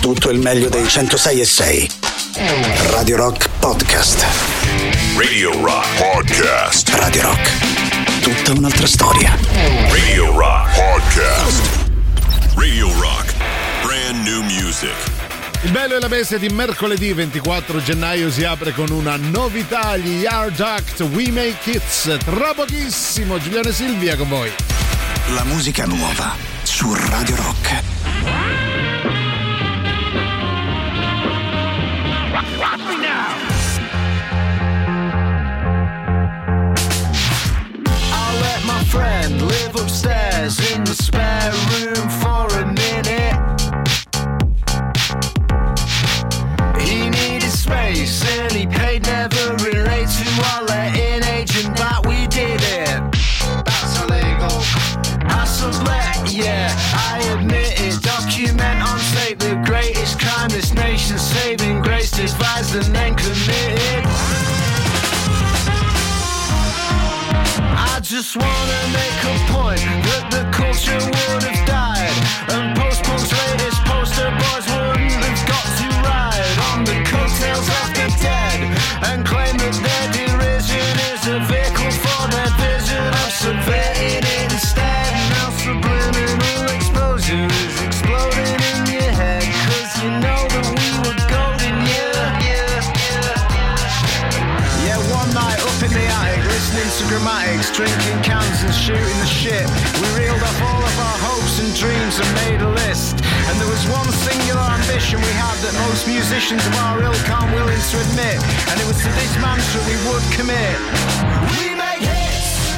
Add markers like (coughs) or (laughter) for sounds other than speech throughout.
tutto il meglio dei 106 e 6. Radio Rock Podcast. Radio Rock Podcast. Radio Rock. Tutta un'altra storia. Radio Rock Podcast. Radio Rock. Brand new music. Il bello e la bestia di mercoledì 24 gennaio si apre con una novità, gli Yard Act We Make Hits. Tra pochissimo, Giuliano e Silvia con voi. La musica nuova su Radio Rock. Friend live upstairs in the spare room for a minute. He needed space and he paid never relate to our letting agent that we did it. That's illegal. I sublet, yeah, I admit it. Document on tape the greatest crime this nation's saving grace devised and then just wanna make a point that the culture would have died musicians of our ilk aren't willing to admit. And it was to this mantra we would commit. We make hits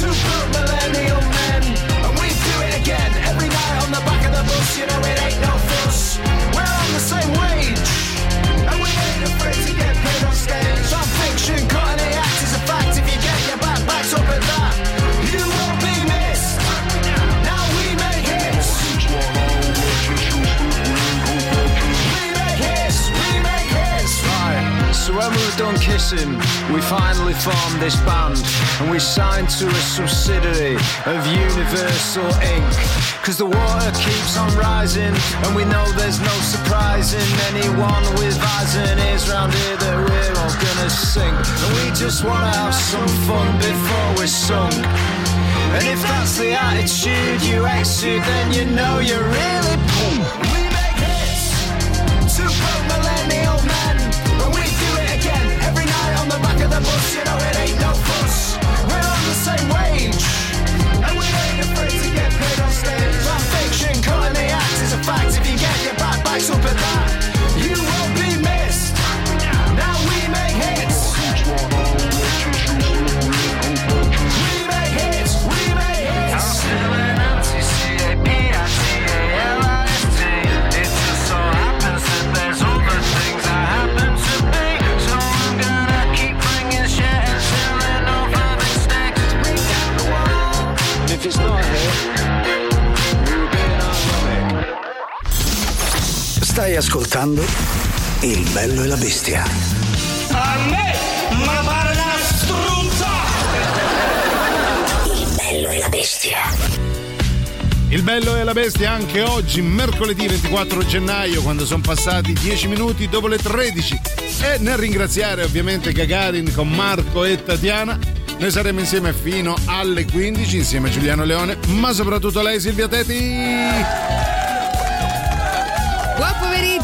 to millennial men. And we do it again every night on the back of the bus. You know it Were done kissing, we finally formed this band. And we signed to a subsidiary of Universal Inc. Cause the water keeps on rising. And we know there's no surprising anyone with eyes and ears round here that we're all gonna sink. And we just wanna have some fun before we're sunk. And if that's the attitude you exude, then you know you're really boom. Ascoltando Il bello e la bestia. A me, ma pare una struzza! Il bello e la bestia. Il bello e la bestia anche oggi, mercoledì 24 gennaio, quando sono passati 10 minuti dopo le 13. E nel ringraziare ovviamente Gagarin con Marco e Tatiana, noi saremo insieme fino alle 15 insieme a Giuliano Leone, ma soprattutto lei Silvia Teti.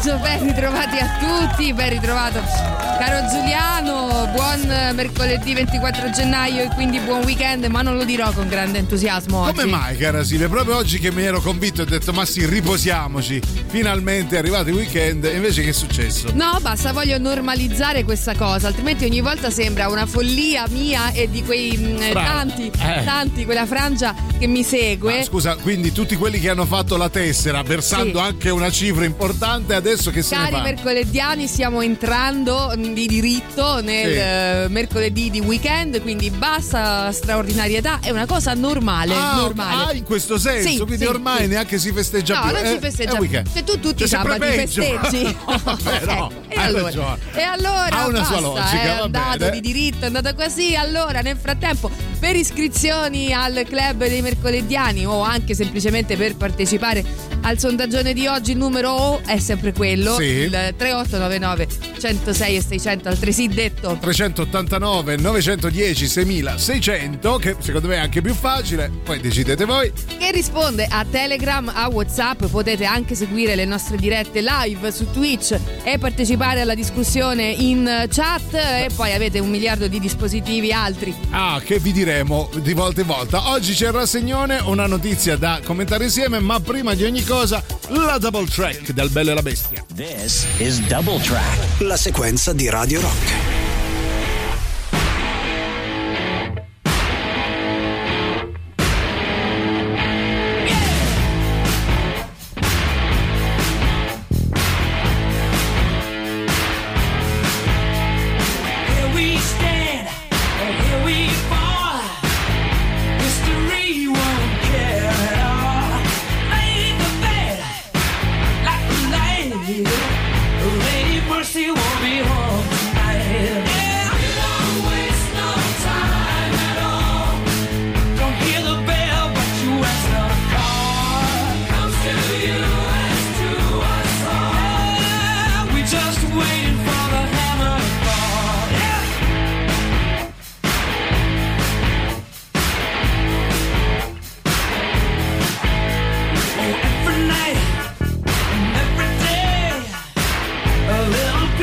Pomeriggio, ben ritrovati a tutti, ben ritrovato caro Giuliano, buon mercoledì 24 gennaio e quindi buon weekend, ma non lo dirò con grande entusiasmo oggi. Come mai, cara Silvia? Proprio oggi che mi ero convinto e ho detto, ma sì, riposiamoci. Finalmente è arrivato il weekend, e invece che è successo? No, basta, voglio normalizzare questa cosa, altrimenti ogni volta sembra una follia mia e di quei mh, Fra- tanti, eh. tanti, quella frangia che mi segue. Ma scusa, quindi tutti quelli che hanno fatto la tessera, versando Sì. anche una cifra importante, adesso che ne Cari mercolediani, stiamo entrando di diritto nel Sì. eh, mercoledì di weekend, quindi bassa straordinarietà, è una cosa normale. Ah, normale. ah, in questo senso, Sì, quindi sì, ormai neanche si festeggia No, più. non eh, si festeggia più. Se tu tutti i sabati festeggi. (laughs) Vabbè, no, Eh, e, allora, e allora Ha una sua basta, logica, è andato di diritto, è andata così. Allora, nel frattempo, per iscrizioni al club dei mercolediani o anche semplicemente per partecipare al sondaggione di oggi il numero O è sempre quello, il 3899 106 e 600 altresì detto. 389 910 6600 che secondo me è anche più facile. Poi decidete voi. Che risponde a Telegram, a Whatsapp, potete anche seguire le nostre dirette live su Twitch e partecipare alla discussione in chat. E poi avete un miliardo di dispositivi altri. ah che vi diremo di volta in volta. Oggi c'è il rassegnone una notizia da commentare insieme ma prima di ogni cosa la double track del Bello e la Bestia. This is Double Track. La sequenza di Radio Rock.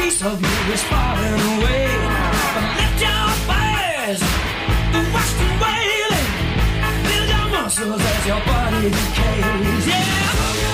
Piece of you is falling away. But lift your fires, the western wailing, build your muscles as your body decays. Yeah,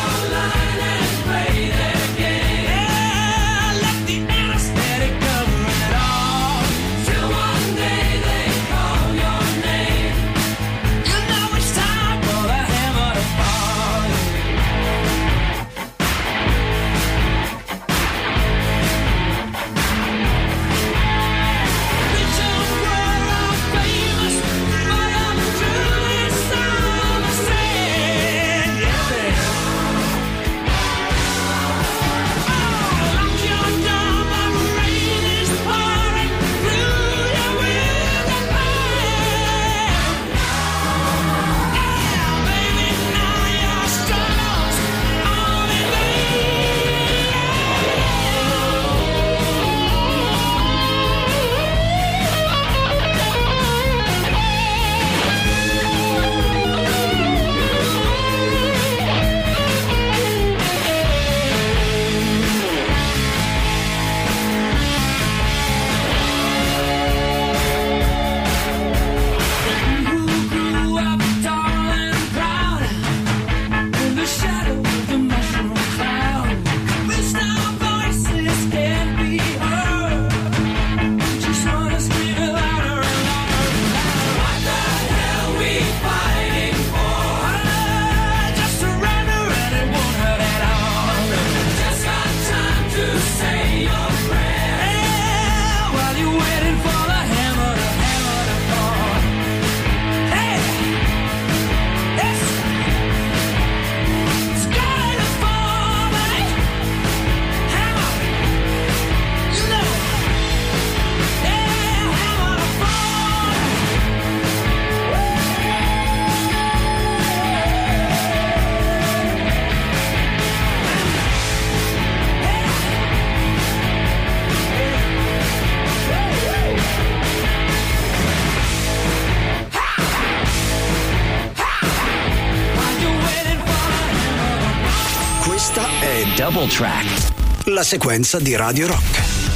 Track. la sequenza di Radio Rock.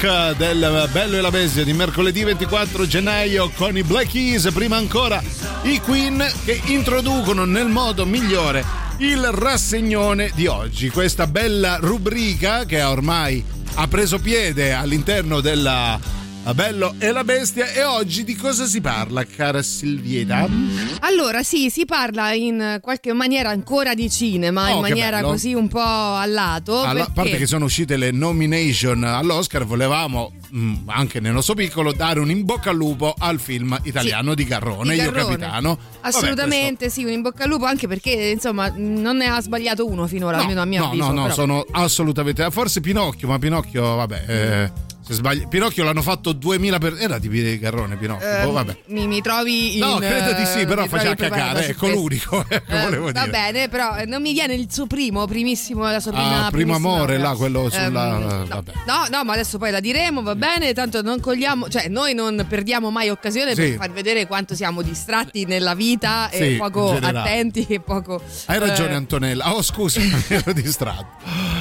Track del Bello e la Bestia di mercoledì 24 gennaio con i Black Keys, prima ancora i Queen che introducono nel modo migliore il rassegnone di oggi, questa bella rubrica che ormai ha preso piede all'interno della Bello e la Bestia e oggi di cosa si parla, cara Silvieta? Allora, sì, si parla in qualche maniera ancora di cinema, Oh, in maniera bello. così un po' a lato. A perché- parte che sono uscite le nomination all'Oscar, volevamo mm, anche nel nostro piccolo dare un in bocca al lupo al film italiano di Garrone, Di Io Garrone. Capitano. Vabbè, Assolutamente sì, un in bocca al lupo anche perché insomma non ne ha sbagliato uno finora, questo- almeno a mio no, avviso. No, no, però. sono assolutamente. Forse Pinocchio, ma Pinocchio, vabbè. eh, sbagli- Pinocchio l'hanno fatto 2000 per. Era di Garrone Pinocchio. Eh, boh, vabbè. mi, mi trovi in No, credo di sì, eh, però mi faceva cagare, ecco questo. l'unico, ecco, Eh, volevo va dire. bene, però eh, non mi viene il suo primo, primissimo, la sua prima Ah, primo amore, opera. là, quello Ehm, sulla- no, vabbè. no, no, ma adesso poi la diremo, va bene, tanto non cogliamo, cioè noi non perdiamo mai occasione Sì. per far vedere quanto siamo distratti nella vita Sì, e poco attenti e poco... Hai ragione, eh, Antonella. Oh, scusa, mi (laughs) ero distratto.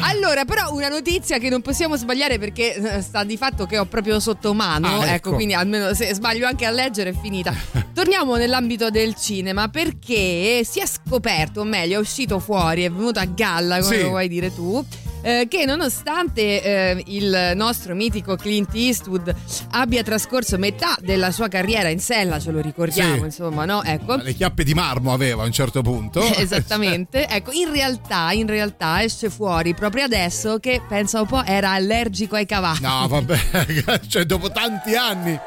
allora, però una notizia che non possiamo sbagliare perché eh, sta di fatto che ho proprio sotto mano, Ah, ecco. ecco. quindi almeno se sbaglio anche a leggere è finita. (laughs) Torniamo nell'ambito del cinema perché si è scoperto, o meglio, è uscito fuori, è venuto a galla, come Sì. lo vuoi dire tu. Eh, che nonostante eh, il nostro mitico Clint Eastwood abbia trascorso metà della sua carriera in sella, ce lo ricordiamo, Sì. insomma, no? Ecco. Le chiappe di marmo aveva a un certo punto. (laughs) Esattamente, ecco, in realtà, in realtà esce fuori proprio adesso che pensa un po' era allergico ai cavalli. No, vabbè, (laughs) cioè dopo tanti anni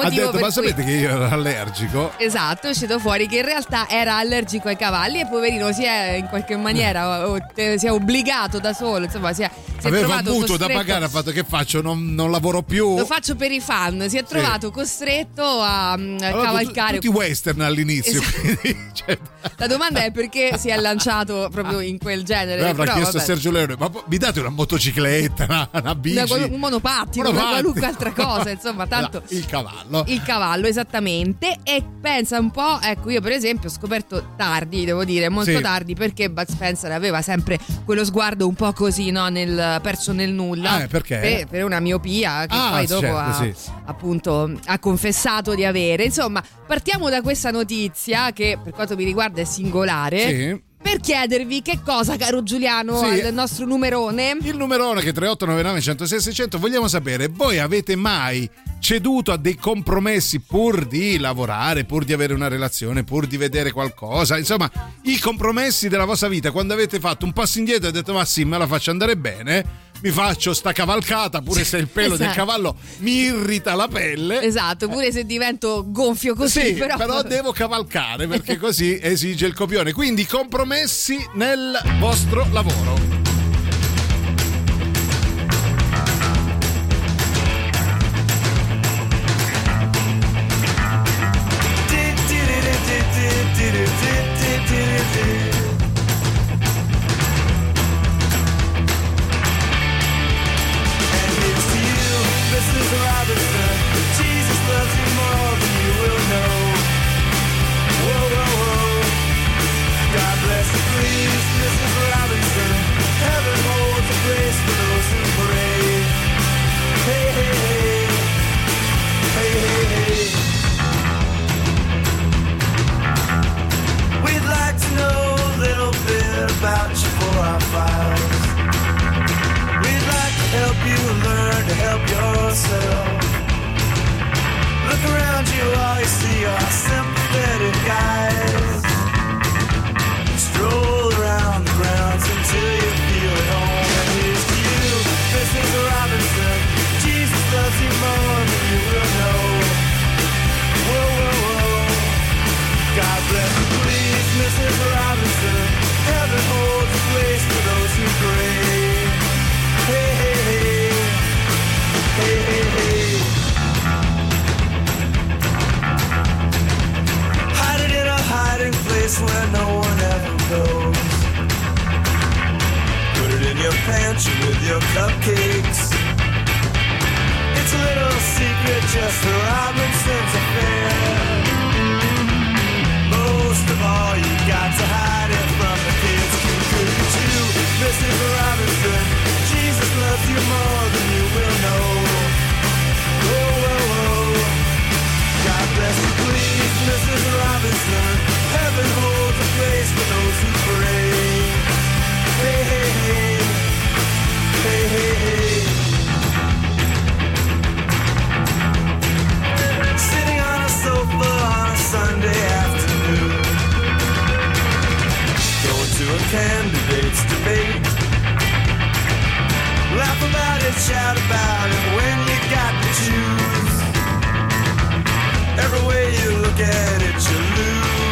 ha detto, ma cui- sapete che io ero allergico? Esatto, è uscito fuori che in realtà era allergico ai cavalli e poverino si è in qualche maniera (laughs) o- o- si è obbligato da solo, insomma, si è, si è Aveva trovato avuto da costretto- pagare, ha fatto che faccio, non, non lavoro più. Lo faccio per i fan, si è trovato costretto a, a Aveva cavalcare. tutti western all'inizio. Esatto. (laughs) quindi, cioè, La domanda è perché si è lanciato proprio in quel genere. Poi avrà Però, chiesto a vabbè. Sergio Leone, ma mi date una motocicletta, una, una bici? Una- un monopattino, una Monopattino. qualunque altra cosa, insomma, (laughs) tanto il cavallo. Il cavallo esattamente e pensa un po' ecco io per esempio ho scoperto tardi devo dire molto Sì. tardi perché Bud Spencer aveva sempre quello sguardo un po' così no nel perso nel nulla Ah, perché? per, per una miopia che Ah, poi dopo certo, ha, sì. appunto ha confessato di avere insomma partiamo da questa notizia che per quanto mi riguarda è singolare Sì. Per chiedervi che cosa, caro Giuliano, Sì. al nostro numerone. Il numerone che è 3899 106 600 vogliamo sapere, voi avete mai ceduto a dei compromessi pur di lavorare, pur di avere una relazione, pur di vedere qualcosa, insomma, i compromessi della vostra vita quando avete fatto un passo indietro e detto "Ma sì, me la faccio andare bene". Mi faccio sta cavalcata, pure se il pelo del Esatto. cavallo mi irrita la pelle. Esatto, pure se divento gonfio così, Sì, però... però devo cavalcare perché (laughs) così esige il copione. Quindi compromessi nel vostro lavoro. Place where no one ever goes. Put it in your pantry with your cupcakes. It's a little secret, just a Robinson's affair. Most of all, you got to hide it from the kids. Could you, Mrs. Robinson? Jesus loves you more than you will know. Whoa, whoa, whoa. God bless you, please, Mrs. Robinson. Heaven holds a place for those who pray. Hey, hey, hey. Hey, hey, hey. Sitting on a sofa on a Sunday afternoon. Going to a candidate's debate. Laugh about it, shout about it when you got to choose. Every way you look at it, you lose.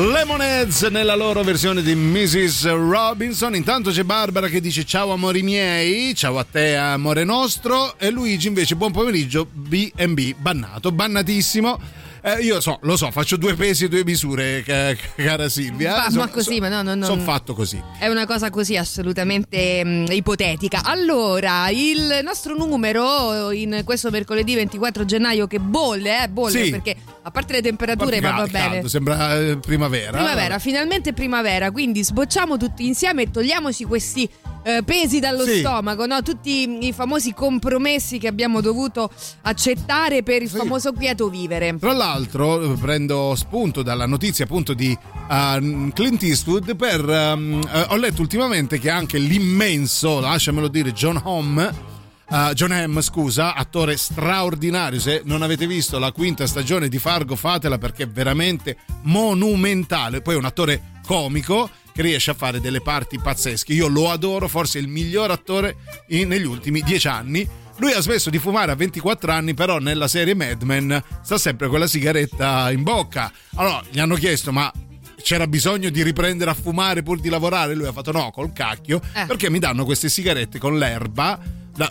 Lemonheads nella loro versione di Mrs. Robinson. Intanto c'è Barbara che dice ciao amori miei, ciao a te amore nostro e Luigi invece buon pomeriggio B&B bannato, bannatissimo. Eh, io so, lo so, faccio due pesi e due misure, ca- cara Silvia. Ma- ma Sono- così, so- ma no, no, no. Sono fatto così. È una cosa così assolutamente mh, ipotetica. Allora, il nostro numero in questo mercoledì 24 gennaio che bolle, eh, bolle Sì. perché a parte le temperature ma va Caldo, bene. Sembra eh, primavera. Primavera, finalmente primavera, quindi sbocciamo tutti insieme e togliamoci questi eh, pesi dallo Sì. stomaco, no? tutti i famosi compromessi che abbiamo dovuto accettare per il Sì. famoso quieto vivere. Tra l'altro eh, prendo spunto dalla notizia appunto di uh, Clint Eastwood per um, eh, ho letto ultimamente che anche l'immenso, lasciamelo dire, John Home Uh, John Hamm, scusa, attore straordinario. Se non avete visto la quinta stagione di Fargo, fatela perché è veramente monumentale. Poi è un attore comico che riesce a fare delle parti pazzesche. Io lo adoro, forse il miglior attore in- negli ultimi dieci anni. Lui ha smesso di fumare a 24 anni, però nella serie Mad Men sta sempre con la sigaretta in bocca. Allora gli hanno chiesto: ma c'era bisogno di riprendere a fumare pur di lavorare? Lui ha fatto no, col cacchio, Eh. perché mi danno queste sigarette con l'erba.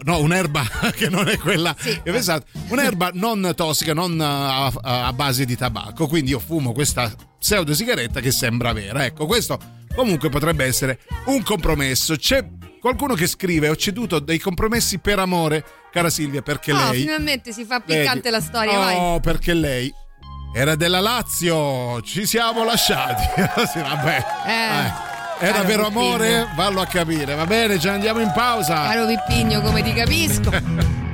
No, un'erba (laughs) che non è quella che pensate, un'erba non tossica, non a, a- a base di tabacco. Quindi io fumo questa pseudo sigaretta che sembra vera. Ecco, questo comunque potrebbe essere un compromesso. C'è qualcuno che scrive: Ho ceduto dei compromessi per amore, cara Silvia, perché Oh, lei. finalmente si fa piccante Vedi? la storia, vai. Oh, perché lei era della Lazio, ci siamo lasciati. (laughs) Sì, vabbè. Eh, Eh, Era caro vero Pippino. amore? Vallo a capire. Va bene, ci andiamo in pausa. Caro Pippigno, come ti capisco. (laughs)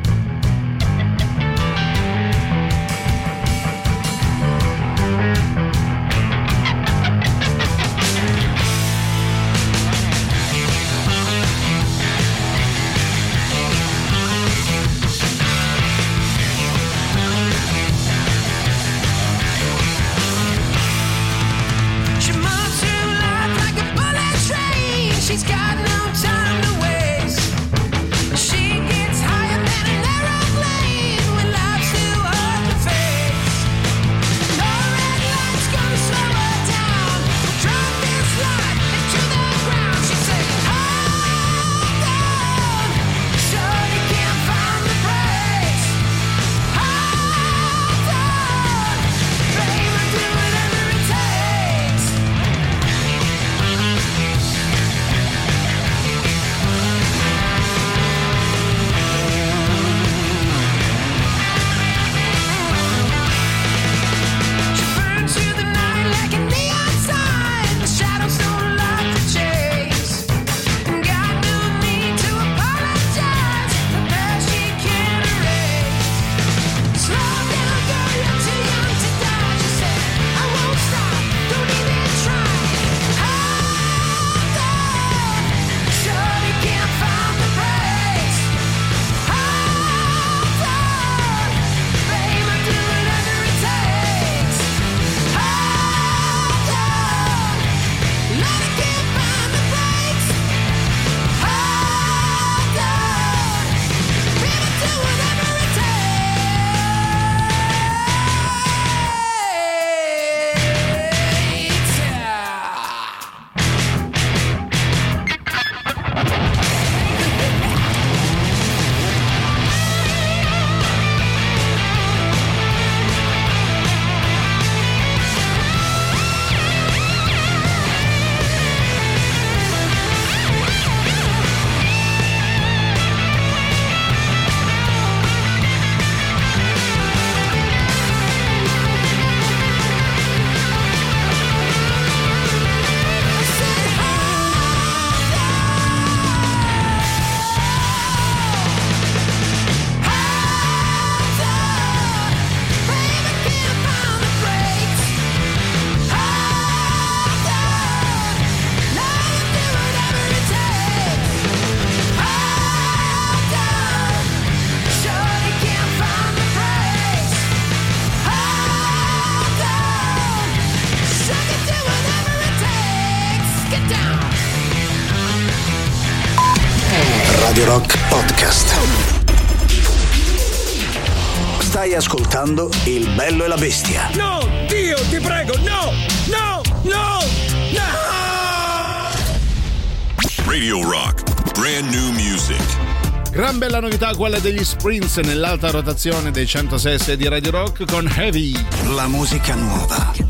bello e la bestia. No, Dio, ti prego, no, no, no, no! Radio Rock. Brand new music. Gran bella novità quella degli Sprints nell'alta rotazione dei 106 di Radio Rock con Heavy. La musica nuova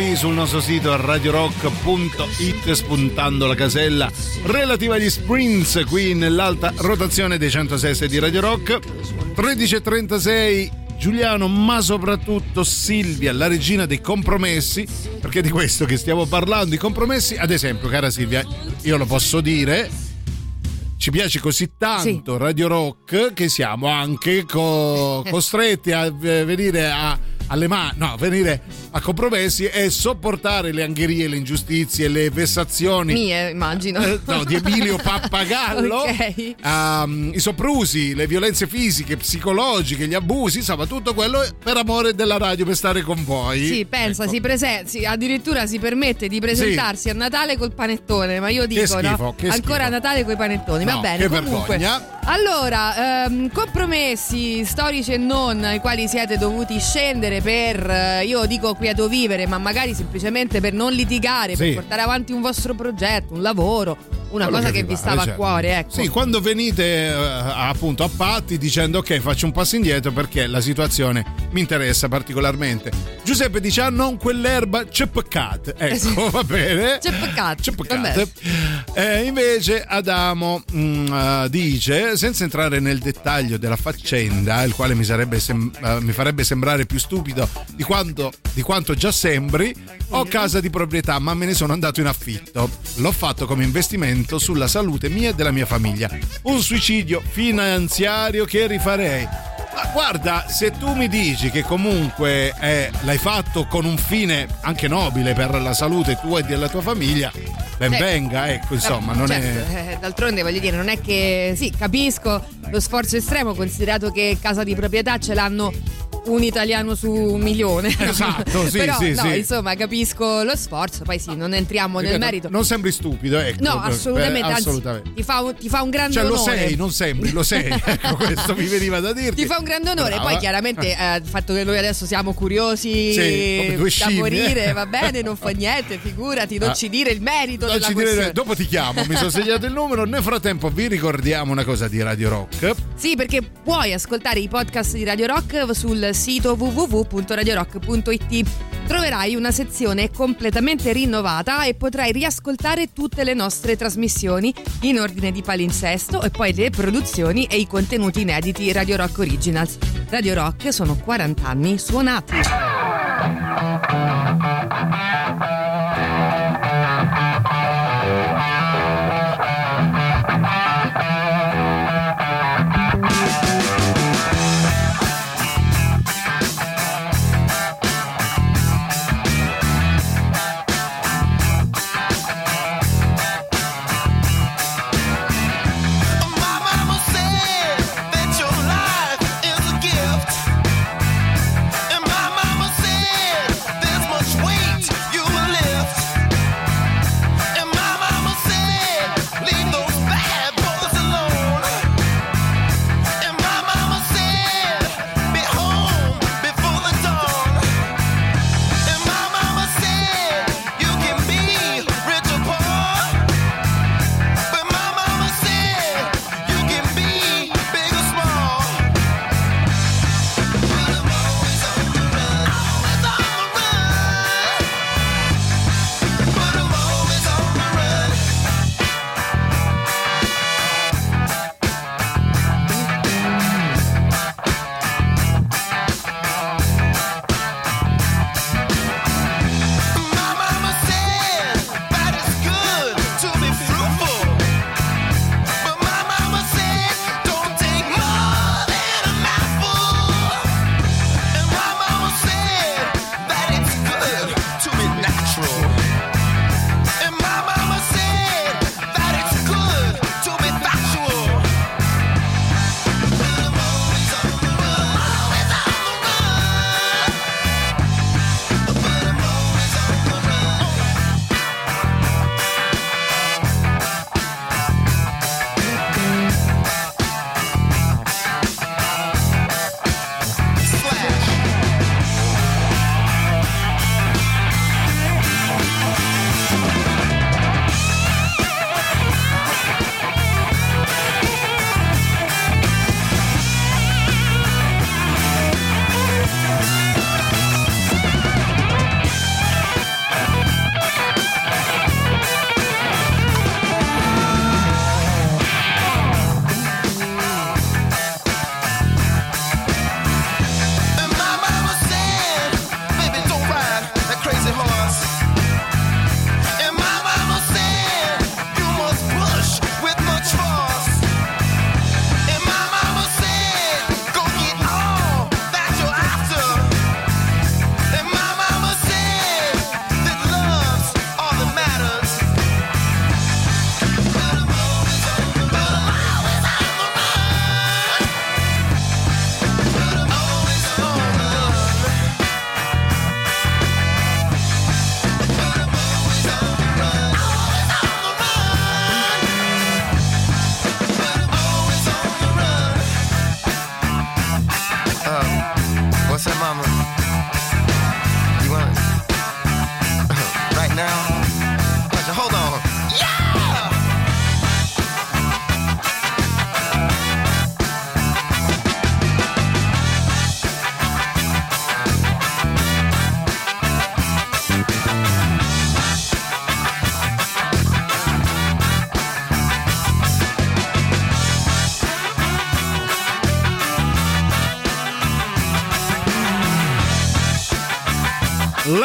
votare Evi sul nostro sito radiorock.it spuntando la casella relativa agli sprints qui nell'alta rotazione dei 106 di Radio Rock. 13.36 Giuliano ma soprattutto Silvia la regina dei compromessi perché è di questo che stiamo parlando i compromessi ad esempio cara Silvia io lo posso dire ci piace così tanto Radio Rock che siamo anche co- (laughs) costretti a eh, venire a- alle mani, no, venire a compromessi e sopportare le angherie, le ingiustizie, le vessazioni. Mie, immagino. eh, no, di Emilio Pappagallo, (laughs) Ok. ehm, i soprusi, le violenze fisiche, psicologiche, gli abusi, insomma, tutto quello per amore della radio, per stare con voi. Sì, pensa, Ecco. si presenti, addirittura si permette di presentarsi a Natale col panettone, ma io dico schifo, no, ancora schifo. a Natale coi panettoni, va No, bene, che comunque. vergogna. Allora, ehm, compromessi storici e non ai quali siete dovuti scendere per eh, io dico quieto vivere, ma magari semplicemente per non litigare, Sì. per portare avanti un vostro progetto, un lavoro, una Quello cosa che, vi stava a certo. cuore, ecco. Sì, quando venite eh, appunto a patti dicendo ok faccio un passo indietro perché la situazione mi interessa particolarmente. Giuseppe dice ah non quell'erba c'è peccato. Ecco, sì. (laughs) va bene. C'è peccato, C'è peccato. Eh, invece Adamo mm, eh, dice senza entrare nel dettaglio della faccenda, il quale mi, sarebbe sem- eh, mi farebbe sembrare più stupido di quanto, di quanto già sembri, ho casa di proprietà ma me ne sono andato in affitto. L'ho fatto come investimento sulla salute mia e della mia famiglia. Un suicidio finanziario che rifarei. Ma guarda, se tu mi dici che comunque eh, l'hai fatto con un fine anche nobile per la salute tua e della tua famiglia, ben venga, ecco, insomma, non certo, è... eh, d'altronde voglio dire, non è che sì, capisco lo sforzo estremo, considerato che casa di proprietà ce l'hanno un italiano su un milione. (laughs) Esatto, sì, (laughs) Però, sì, no, sì. insomma, capisco lo sforzo, poi sì, non entriamo nel Ripeto, merito. Non sembri stupido, ecco. No, assolutamente, anzi, assolutamente. ti fa un, ti fa un grande Cioè, lo onore. sei, non sembri, lo sei. (laughs) ecco, questo mi veniva da dirti. Ti fa un grande onore, Brava. poi chiaramente eh, il fatto che noi adesso siamo curiosi Sì, da scimmie. morire, va bene, non fa niente, figurati, non Ah. ci dire il merito Non ci dire- dopo ti chiamo, mi sono segnato il numero. Nel frattempo vi ricordiamo una cosa di Radio Rock. Sì, perché puoi ascoltare i podcast di Radio Rock sul sito www.radiorock.it. Troverai una sezione completamente rinnovata e potrai riascoltare tutte le nostre trasmissioni in ordine di palinsesto e poi le produzioni e i contenuti inediti Radio Rock Originals. Radio Rock sono 40 anni suonati.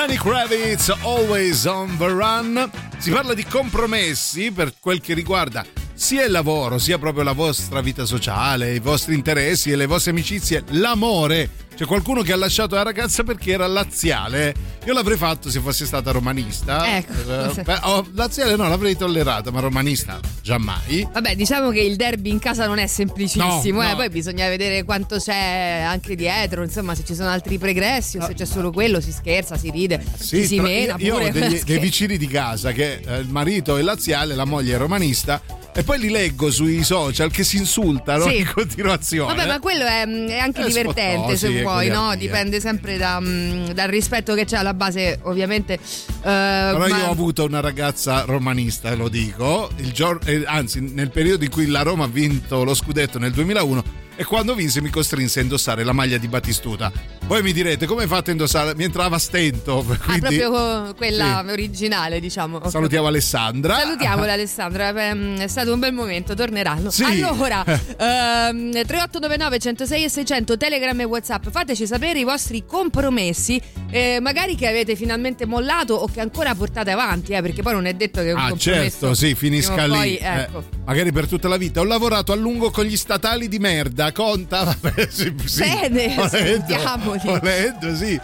Lenny Kravitz, Always on the Run. Si parla di compromessi per quel che riguarda sia il lavoro, sia proprio la vostra vita sociale, i vostri interessi e le vostre amicizie, l'amore. C'è qualcuno che ha lasciato la ragazza perché era laziale. Io l'avrei fatto se fosse stata romanista. Ecco. Eh, beh, oh, laziale no, l'avrei tollerata, ma romanista giammai. Vabbè, diciamo che il derby in casa non è semplicissimo, No, eh, no. poi bisogna vedere quanto c'è anche dietro, insomma, se ci sono altri pregressi o se c'è solo quello, si scherza, si ride, Sì, ci si mena io, io pure. ho degli- dei vicini di casa che eh, il marito è laziale, la moglie è romanista e poi li leggo sui social che si insultano Sì. in continuazione. Vabbè, ma quello è, mm, è anche Eh, divertente sfottosi, se vuoi, no? armonia. Dipende sempre da, mm, dal rispetto che c'è alla base, ovviamente. eh, Però ma- io ho avuto una ragazza romanista, lo dico, il giorno, eh, anzi nel periodo in cui la Roma ha vinto lo scudetto nel 2001 e quando vinse mi costrinse a indossare la maglia di Battistuta. Voi mi direte come fatto a indossare? Mi entrava stento. (laughs) Ah, Quindi proprio quella Sì. originale, diciamo. salutiamo Alessandra. Salutiamola (laughs) Alessandra, beh, è stato un bel momento, torneranno. Sì. Allora, (laughs) ehm, 3899 106 e 600 Telegram e Whatsapp, fateci sapere i vostri compromessi, eh, magari che avete finalmente mollato o che ancora portate avanti, eh, perché poi non è detto che un Ah, compromesso certo, sì, finisca lì. poi, ecco. Eh, magari per tutta la vita. Ho lavorato a lungo con gli statali di merda. Conta? (laughs) Vabbè, sì, sì. Bene, Volendo, volendo, sì.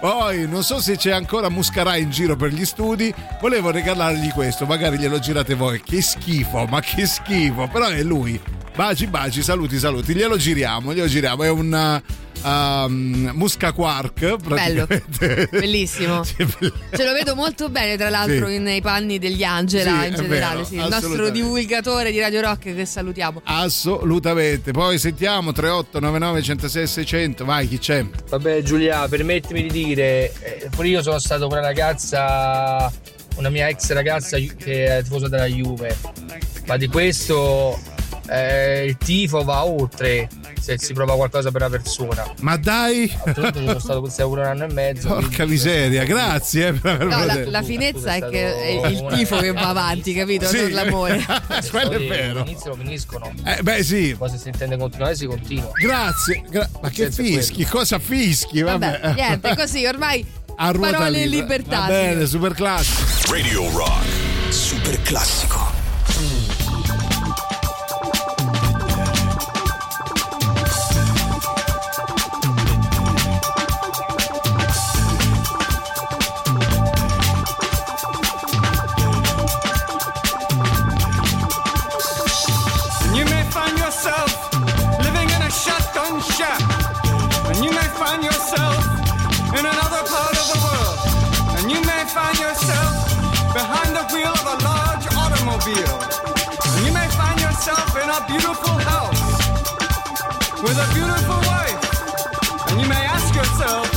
Poi non so se c'è ancora Muscarai in giro per gli studi. Volevo regalargli questo, magari glielo girate voi. Che schifo, ma che schifo. Però è lui. Baci, baci, saluti, saluti. Glielo giriamo, glielo giriamo. È un um, Musca Quark. Bello, bellissimo. (laughs) Sì, bello. Ce lo vedo molto bene, tra l'altro, Sì. nei panni degli Angela Sì, in generale. vero, sì, il nostro divulgatore di Radio Rock che salutiamo. Assolutamente. Poi sentiamo 38 99 106 600. Vai, chi c'è? Vabbè Giulia, permettimi di dire, eh, pure io sono stato con una ragazza, una mia ex ragazza che è tifosa della Juve, ma di questo eh, il tifo va oltre se si prova qualcosa per una persona. Ma dai! Sono stato con te pure un anno e mezzo. Porca quindi- miseria, grazie eh, per No, la, la finezza è che è il tifo che va avanti, capito? Sì. Non l'amore. (laughs) Quello è vero. Iniziano, finiscono. Eh, beh, sì. Poi se si intende continuare si continua. Grazie. gra- ma che fischi? Cosa fischi? Vabbè. Vabbè, niente, così ormai (laughs) A parole in libera. libertà. Va bene, super classico. Radio Rock. Super classico. Beautiful house with a beautiful wife. And you may ask yourself,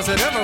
as it ever.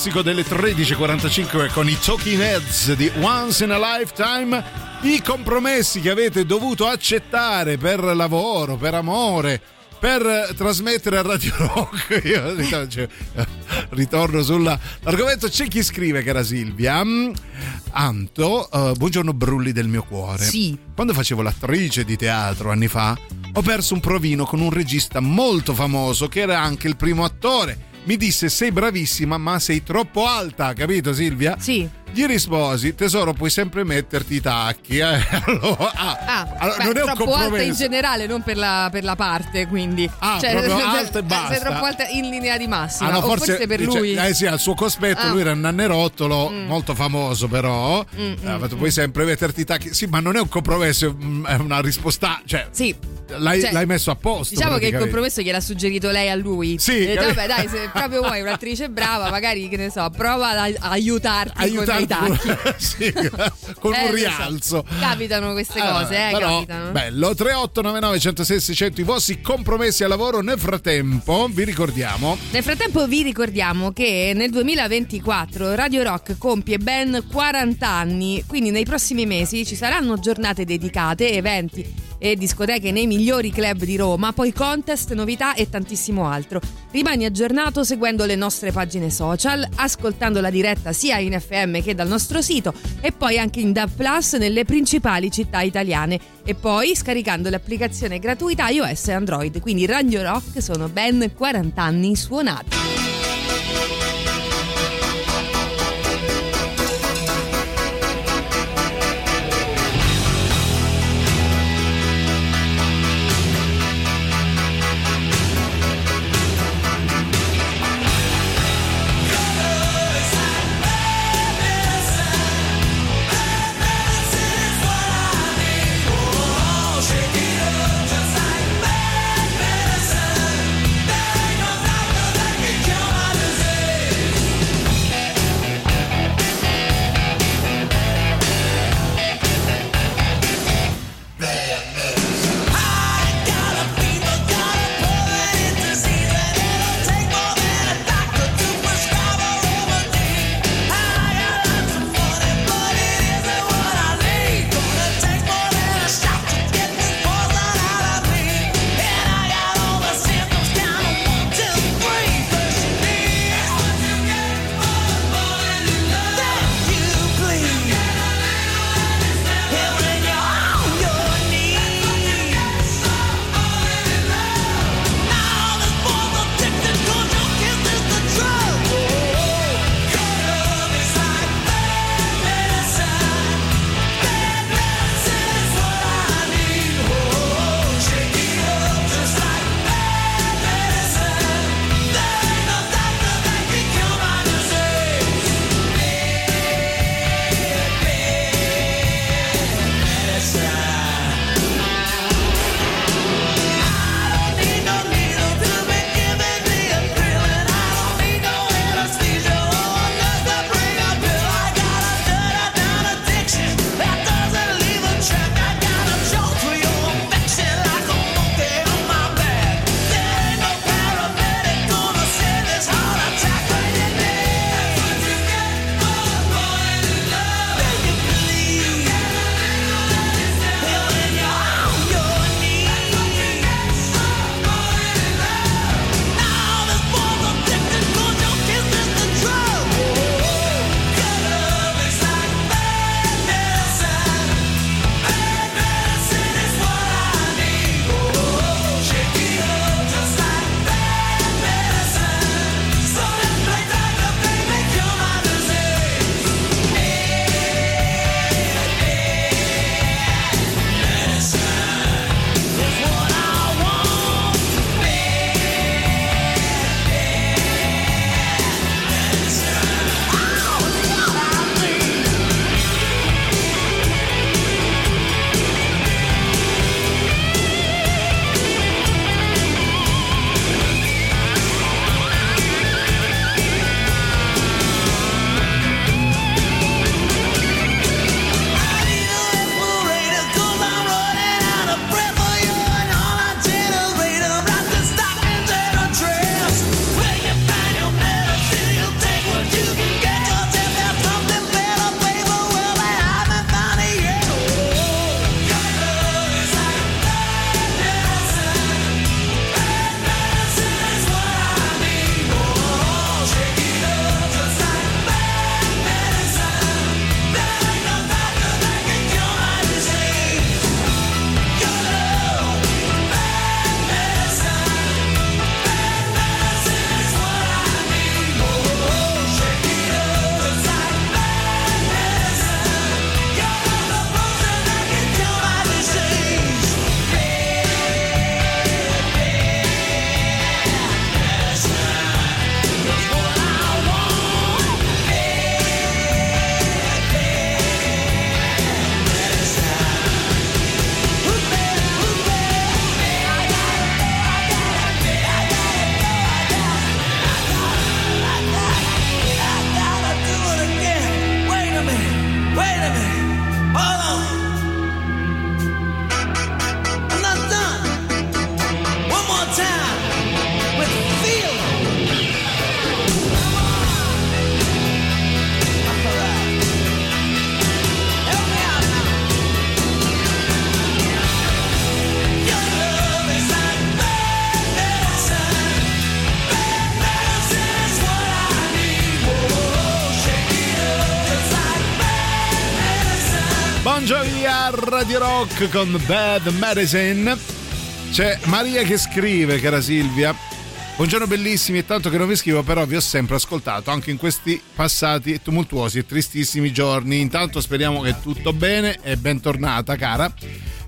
Classico delle 13.45 con i Talking Heads di Once in a Lifetime. I compromessi che avete dovuto accettare per lavoro, per amore, per trasmettere a Radio Rock. (laughs) Io ritorno, cioè, ritorno sull'argomento. C'è chi scrive, cara Silvia. Mm, Anto, eh, buongiorno Brulli del mio cuore. Sì. Quando facevo l'attrice di teatro anni fa, ho perso un provino con un regista molto famoso che era anche il primo attore. Mi disse: Sei bravissima, ma sei troppo alta, capito Silvia? Sì. Gli risposi: Tesoro, puoi sempre metterti i tacchi. eh." (laughs) Allora, ah, Ah, allora, beh, non è un troppo alta in generale, non per la, per la parte, quindi. Ah, proprio (laughs) alta e eh, basta. Sei troppo alta in linea di massima. Ah, no, o forse, per lui. eh sì, al suo cospetto Ah. lui era un nannerottolo molto famoso, però. Mm, Eh, mm, tu puoi sempre metterti i tacchi. Sì, ma non è un compromesso, mm, è una risposta. Cioè, Sì. L'hai, Cioè, l'hai messo a posto. Diciamo che il compromesso gliel'ha suggerito lei a lui. Sì, E capi- vabbè, dai, se proprio vuoi un'attrice brava, magari che ne so, prova ad aiutarti, Aiutarti con i tacchi. (laughs) sì, con Eh, un lo so. rialzo. Capitano queste Ah, cose, eh, però, capitano. Bello, 3899 106 600 i vostri compromessi a lavoro. Nel frattempo, vi ricordiamo. Nel frattempo vi ricordiamo che nel 2024 Radio Rock compie ben 40 anni, quindi nei prossimi mesi ci saranno giornate dedicate, eventi e discoteche nei migliori club di Roma, poi contest, novità e tantissimo altro. Rimani aggiornato seguendo le nostre pagine social, ascoltando la diretta sia in FM che dal nostro sito e poi anche in DAB Plus nelle principali città italiane e poi scaricando l'applicazione gratuita iOS e Android. Quindi Radio Rock sono ben 40 anni suonati. Con Bad Medicine. C'è Maria che scrive, cara Silvia. Buongiorno bellissimi, è tanto che non vi scrivo, però vi ho sempre ascoltato anche in questi passati tumultuosi e tristissimi giorni. Intanto speriamo che tutto bene e bentornata, cara.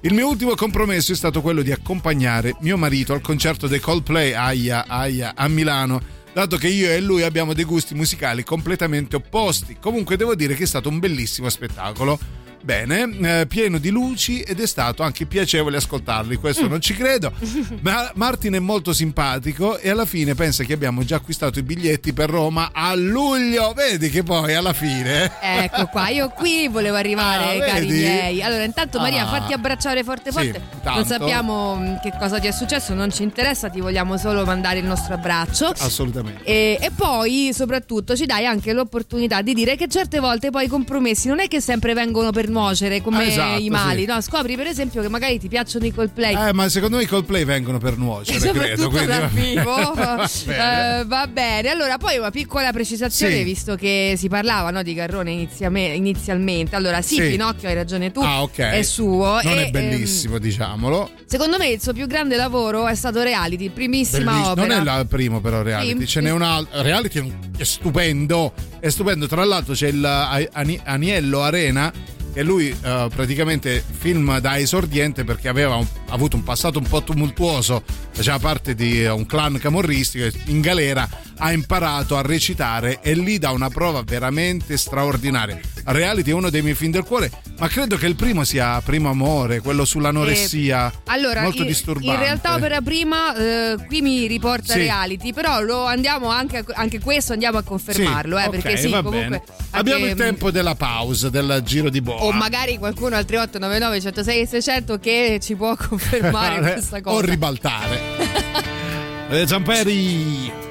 Il mio ultimo compromesso è stato quello di accompagnare mio marito al concerto dei Coldplay Aia Aia a Milano, dato che io e lui abbiamo dei gusti musicali completamente opposti. Comunque devo dire che è stato un bellissimo spettacolo. Bene, eh, pieno di luci ed è stato anche piacevole ascoltarli, questo non ci credo. (laughs) Ma Martin è molto simpatico e alla fine pensa che abbiamo già acquistato i biglietti per Roma a luglio. Vedi che poi alla fine. Ecco qua, io qui volevo arrivare, Ah, cari miei. Allora, intanto Maria, Ah. fatti abbracciare forte Sì, forte. tanto. non sappiamo mh, che cosa ti è successo, non ci interessa, ti vogliamo solo mandare il nostro abbraccio. Assolutamente. E, e poi, soprattutto, ci dai anche l'opportunità di dire che certe volte poi i compromessi non è che sempre vengono per nuocere come Ah, esatto, i mali, sì. no? Scopri, per esempio, che magari ti piacciono i Coldplay. Eh, ma secondo me i Coldplay vengono per nuocere, (laughs) credo. Quindi- dal vivo. (laughs) Va bene. Eh, va bene. Allora, poi una piccola precisazione, Sì. visto che si parlava no, di Garrone inizialmente. Allora, sì, Sì. Pinocchio, hai ragione tu. Ah, ok. È suo. Non e, è bellissimo, diciamolo. ehm, secondo me il suo più grande lavoro è stato Reality, primissima Belliss- opera. Non è il primo, però, reality. Ce n'è un altro. Reality è, stupendo. È stupendo. Tra l'altro, c'è il eh, Ani- Aniello Arena. Che lui eh, praticamente film da esordiente perché aveva un- avuto un passato un po' tumultuoso, faceva parte di eh, un clan camorristico in galera ha imparato a recitare e lì dà una prova veramente straordinaria. Reality è uno dei miei film del cuore, ma credo che il primo sia Primo Amore, quello sull'anoressia. Eh, Allora, molto in, disturbante. in realtà opera prima eh, qui mi riporta Sì. reality, però lo andiamo anche, a- anche questo andiamo a confermarlo, Sì, eh, ok, perché sì, va comunque bene. Abbiamo il tempo della pausa, del giro di boa. o magari qualcuno al 3899 106 600 che ci può confermare (laughs) questa cosa. O ribaltare. (laughs) eh, Zamperi.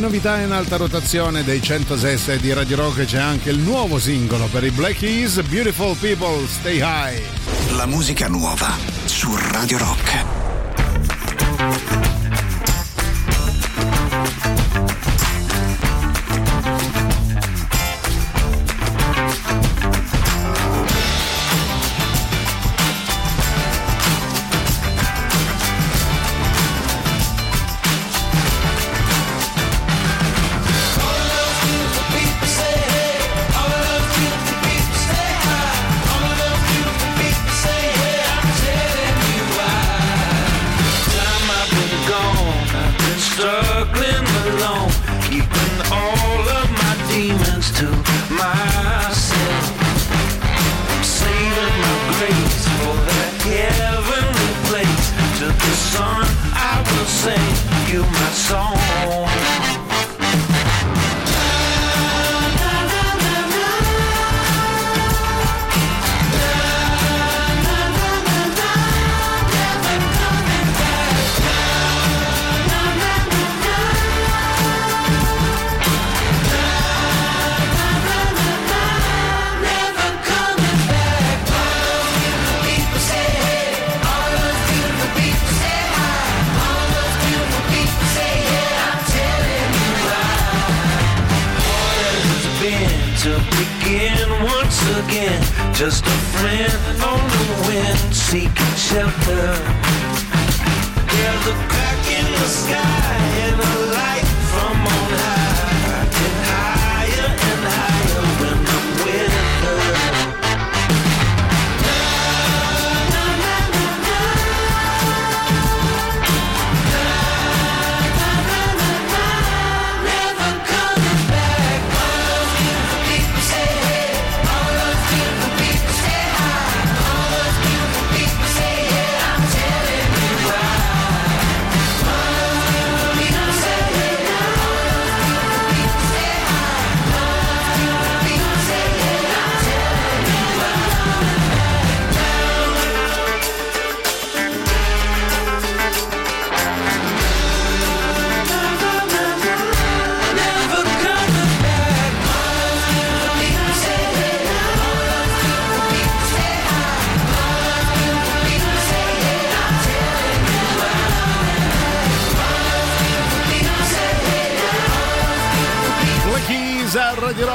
Novità in alta rotazione dei 106 di Radio Rock c'è anche il nuovo singolo per i Black Keys, Beautiful People Stay High. La musica nuova su Radio Rock. Just a friend on the wind seeking shelter. There's a crack in the sky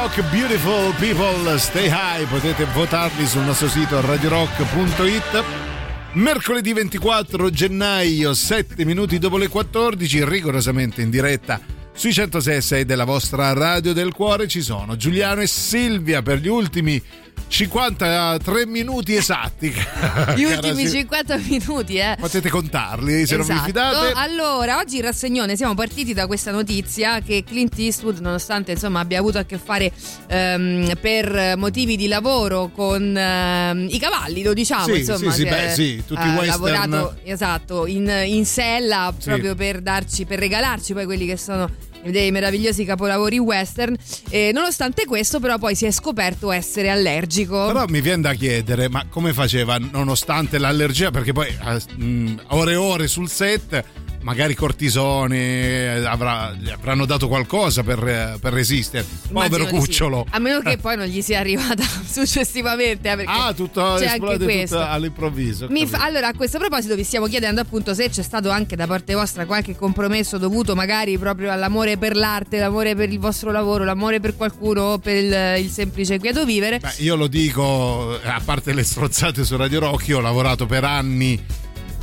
Rock, Beautiful People, Stay High, potete votarli sul nostro sito radiorock.it. Mercoledì 24 gennaio, 7 minuti dopo le 14, rigorosamente in diretta sui 106 della vostra Radio del Cuore ci sono Giuliano e Silvia per gli ultimi 53 minuti esatti. (laughs) Gli ultimi Sil- 50 minuti, eh. Potete contarli se non vi Esatto. fidate. Allora, oggi in rassegnone siamo partiti da questa notizia che Clint Eastwood, nonostante insomma abbia avuto a che fare ehm, per motivi di lavoro con ehm, i cavalli, lo diciamo, Sì, insomma, sì, sì, beh, sì, tutti ha western. lavorato esatto in, in sella proprio per darci, per regalarci poi quelli che sono dei meravigliosi capolavori western. E nonostante questo, però, poi si è scoperto essere allergico. Però mi viene da chiedere, ma come faceva nonostante l'allergia? Perché poi eh, mh, ore e ore sul set, magari cortisone, eh, avrà- gli avranno dato qualcosa per, eh, per resistere. Povero di sì. cucciolo. A meno che poi non gli sia arrivata (laughs) successivamente. eh, Ah, tutto c'è anche questo. all'improvviso. Fa- allora, a questo proposito, vi stiamo chiedendo appunto se c'è stato anche da parte vostra qualche compromesso dovuto magari proprio all'amore per l'arte, l'amore per il vostro lavoro, l'amore per qualcuno o per il, il semplice quieto vivere. Beh, io lo dico, a parte le strozzate su Radio Rock, io ho lavorato per anni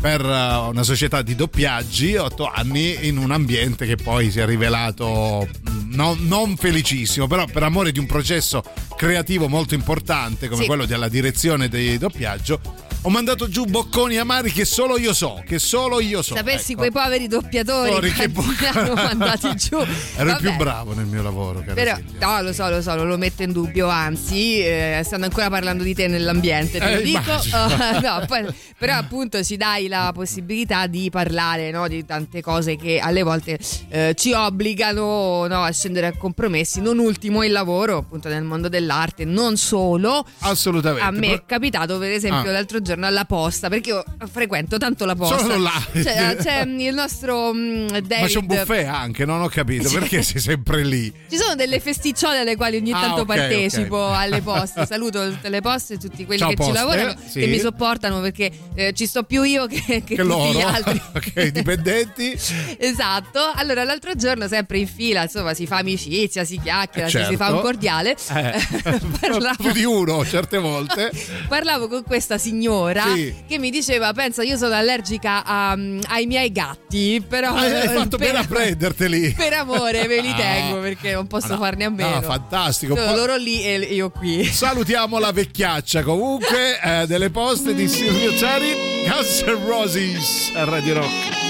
per eh, una società di doppiaggi, otto anni in un ambiente che poi si è rivelato mh, non, non felicissimo, però per amore di un processo creativo molto importante come Sì. quello della direzione di doppiaggio, ho mandato giù bocconi amari che solo io so, che solo io so. Sapessi ecco. quei poveri doppiatori che (laughs) hanno mandati giù. Ero il più Vabbè. bravo nel mio lavoro, cara Però, Silvia. no, lo so, lo so, non lo metto in dubbio, anzi, eh, stanno ancora parlando di te nell'ambiente, te lo Eh, dico. (laughs) Oh, no, poi- però appunto ci dai la possibilità di parlare no, di tante cose che alle volte eh, ci obbligano no, a scendere a compromessi, non ultimo il lavoro appunto nel mondo dell'arte, non solo. Assolutamente. A me è capitato per esempio Ah. l'altro giorno alla posta, perché io frequento tanto la posta. Solo là. Cioè, (laughs) c'è il nostro mm, David. Ma c'è un buffet anche, non ho capito Sì. perché sei sempre lì. Ci sono delle festicciole alle quali ogni Ah, tanto ok, partecipo ok. alle poste. Saluto tutte le poste e tutti quelli Ciao, che poste, ci lavorano sì. e mi sopportano perché eh, ci sto più io che, che Che tutti loro, gli altri. (laughs) ok, dipendenti. Esatto. Allora, l'altro giorno, sempre in fila, insomma, si fa amicizia, si chiacchiera, Eh, ci si certo. fa un cordiale. Eh, (laughs) Parlavo- più di uno certe volte. Parlavo con questa signora Sì. che mi diceva: Pensa, io sono allergica a- ai miei gatti, però. Ah, hai (laughs) fatto per- bene a prenderteli. Per amore, ve li Ah. tengo perché non posso Ah, no. farne a meno. No, fantastico. Sono loro lì e io qui. Salutiamo la vecchiaccia comunque eh, delle poste di Silvio Ciari, Guns N' Roses a Radio Rock.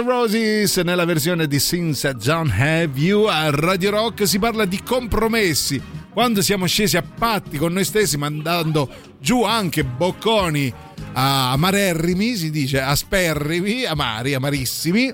N' Roses nella versione di Since Don't Have You a Radio Rock si parla di compromessi. Quando siamo scesi a patti con noi stessi, mandando giù anche bocconi amarerrimi, si dice asperrimi, amari, amarissimi,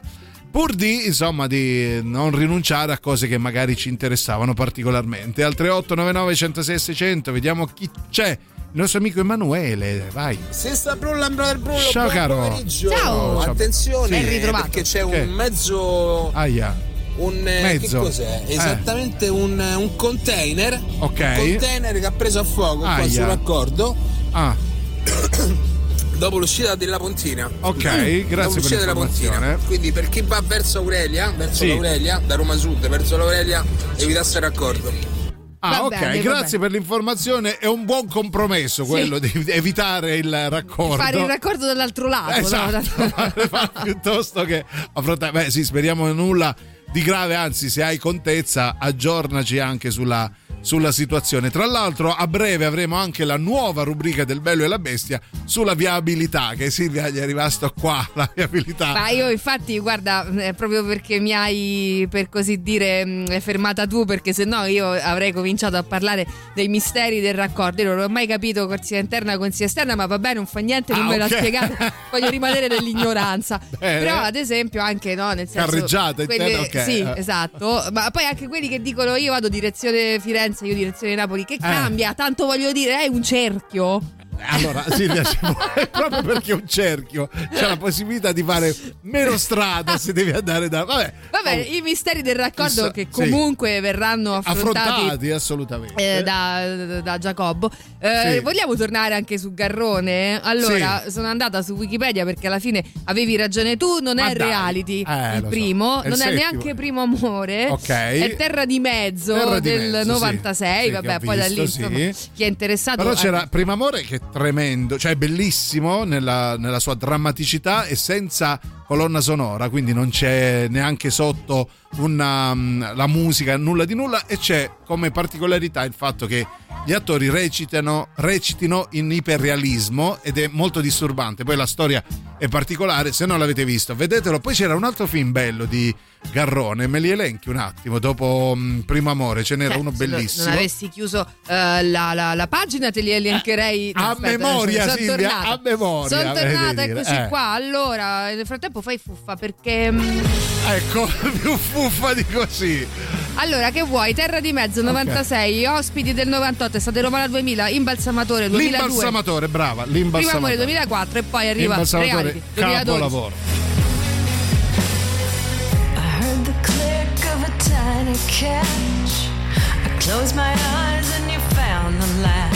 pur di insomma di non rinunciare a cose che magari ci interessavano particolarmente. Al 3899 106 600, vediamo chi c'è. Il nostro amico Emanuele, vai. Si sta Brullan Brother Brullo, Ciao, buon caro. pomeriggio. Ciao. Attenzione, Sì. Perché c'è Che? un mezzo Aia. un eh, Mezzo. che cos'è? Eh. Esattamente un, un container. Ok. Un container che ha preso a fuoco qua Aia. sul raccordo. Ah. (coughs) Dopo l'uscita della Pontina. Ok, (coughs) Dopo grazie l'uscita per della. Pontina. Quindi per chi va verso Aurelia, verso Sì. l'Aurelia, da Roma Sud verso l'Aurelia, evitasse il raccordo. Ah, ok, bene, grazie per l'informazione. È un buon compromesso quello di evitare il raccordo. Fare il raccordo dall'altro lato. no? Esatto, (laughs) fare- fare piuttosto che affrontare. Beh, sì, speriamo nulla di grave, anzi, se hai contezza, aggiornaci anche sulla, sulla situazione. Tra l'altro, a breve avremo anche la nuova rubrica del Bello e la Bestia sulla viabilità, che Silvia gli è rimasto qua, (laughs) la viabilità. Ma io infatti, guarda, è proprio perché mi hai per così dire mh, fermata tu, perché se no io avrei cominciato a parlare dei misteri del raccordo. Io non ho mai capito corsia interna, corsia esterna, ma vabbè, non fa niente, non Ah, me l'ha ok. spiegato. (laughs) Voglio rimanere nell'ignoranza. Bene. Però, ad esempio, anche no, nel senso. Carreggiata quelle- interna, ok. Sì, Eh. esatto. Ma poi anche quelli che dicono io vado direzione Firenze, io direzione Napoli, Eh. che cambia? Tanto voglio dire, è un cerchio. Allora, Silvia, (laughs) proprio perché è un cerchio, c'è la possibilità di fare meno strada se devi andare da. Vabbè, Vabbè, i misteri del raccordo Chissà, che Oh. sì. comunque verranno affrontati. affrontati assolutamente. eh, da, da Giacobbo. Eh, Sì. Vogliamo tornare anche su Garrone? Allora, sono andata su Wikipedia perché alla fine avevi ragione tu, non Ma è dai. reality Eh, il lo so. primo, È il non è neanche primo amore, Ok. è Terra di Mezzo Terra di del Mezzo, sì. 96, Sì, che vabbè, poi da lì visto, insomma, sì. chi è interessato Però c'era Primo Amore che tremendo, cioè bellissimo nella, nella sua drammaticità e senza colonna sonora, quindi non c'è neanche sotto una, mm, la musica, nulla di nulla e c'è come particolarità il fatto che gli attori recitano, recitino in iperrealismo ed è molto disturbante. Poi la storia è particolare, se non l'avete visto, vedetelo. Poi c'era un altro film bello di Garrone, me li elenchi un attimo, dopo mm, Primo Amore, ce n'era Cioè, uno se non- bellissimo. Avessi chiuso eh, la, la- la pagina, te li elencherei. No, a aspetta, memoria, sono Silvia, a memoria, Sono tornata, eccoci eh. qua. Allora, nel frattempo fai fuffa perché. mm, Ecco, (laughs) più fuffa di così. Allora, che vuoi? Terra di mezzo 96, ospiti del 98, estate romana 2000, imbalsamatore 2002. L'imbalsamatore, brava, Primo l'imbalsamatore. amore 2004 e poi arriva reality 2012. capolavoro. I heard the click of a tiny catch. I closed my eyes and you found the latch.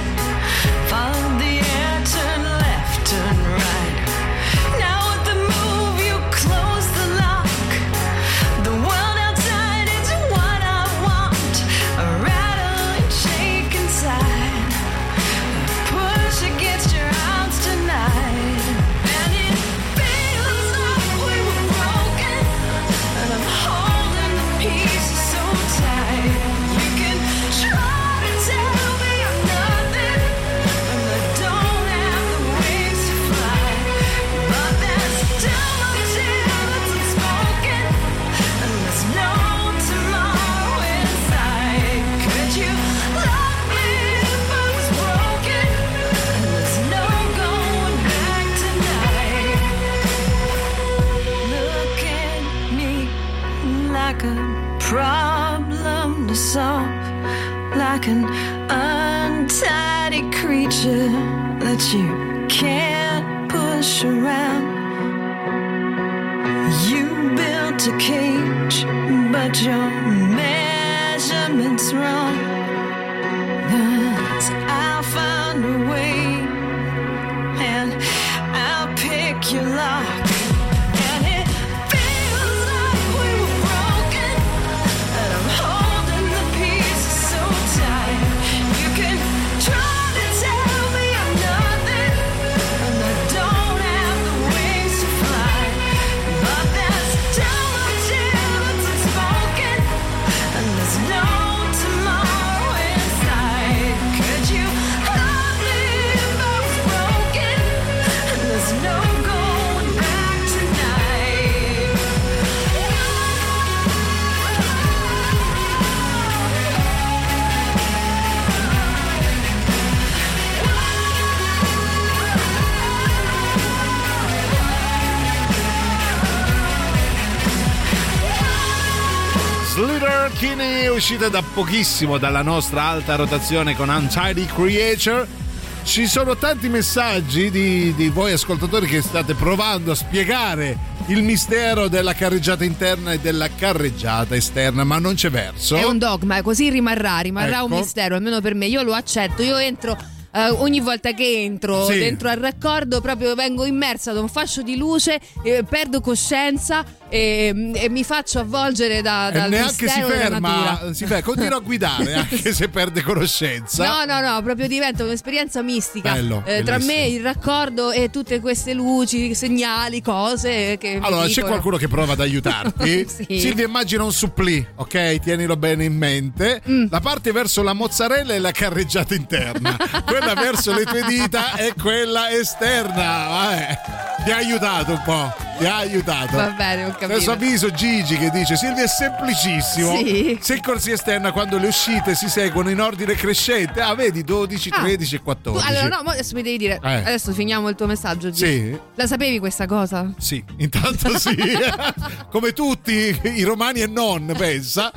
problem to solve, like an untidy creature that you can't push around. You built a cage, but your measurements wrong. Uscite da pochissimo dalla nostra alta rotazione con Untidy Creature. Ci sono tanti messaggi di, di voi ascoltatori che state provando a spiegare il mistero della carreggiata interna e della carreggiata esterna, ma non c'è verso. È un dogma, così rimarrà, rimarrà un Ecco. mistero, almeno per me. Io lo accetto, io entro. eh, ogni volta che entro Sì. dentro al raccordo proprio vengo immersa da un fascio di luce, eh, perdo coscienza e, e mi faccio avvolgere da, E dal neanche si ferma, si ferma, continua a guidare (laughs) anche se perde conoscenza. No, no, no, proprio diventa un'esperienza mistica. Bello, Eh, tra me, il raccordo e tutte queste luci, segnali, cose che. Allora, c'è qualcuno che prova ad aiutarti. (laughs) Sì. Silvia, immagina un supplì, ok? Tienilo bene in mente. Mm. La parte verso la mozzarella è la carreggiata interna, quella verso le tue dita è quella esterna. Vabbè, ti ha aiutato un po'. Ti ha aiutato. Va bene, ho capito. Stesso avviso Gigi che dice Silvia è semplicissimo Sì. se in corsia esterna quando le uscite si seguono in ordine crescente ah vedi 12, Ah. 13 e Tu- 14 allora, no, adesso mi devi dire. Eh. Adesso finiamo il tuo messaggio. Gigi. Sì. La sapevi questa cosa? Sì, intanto sì. (laughs) Come tutti i romani e non, pensa.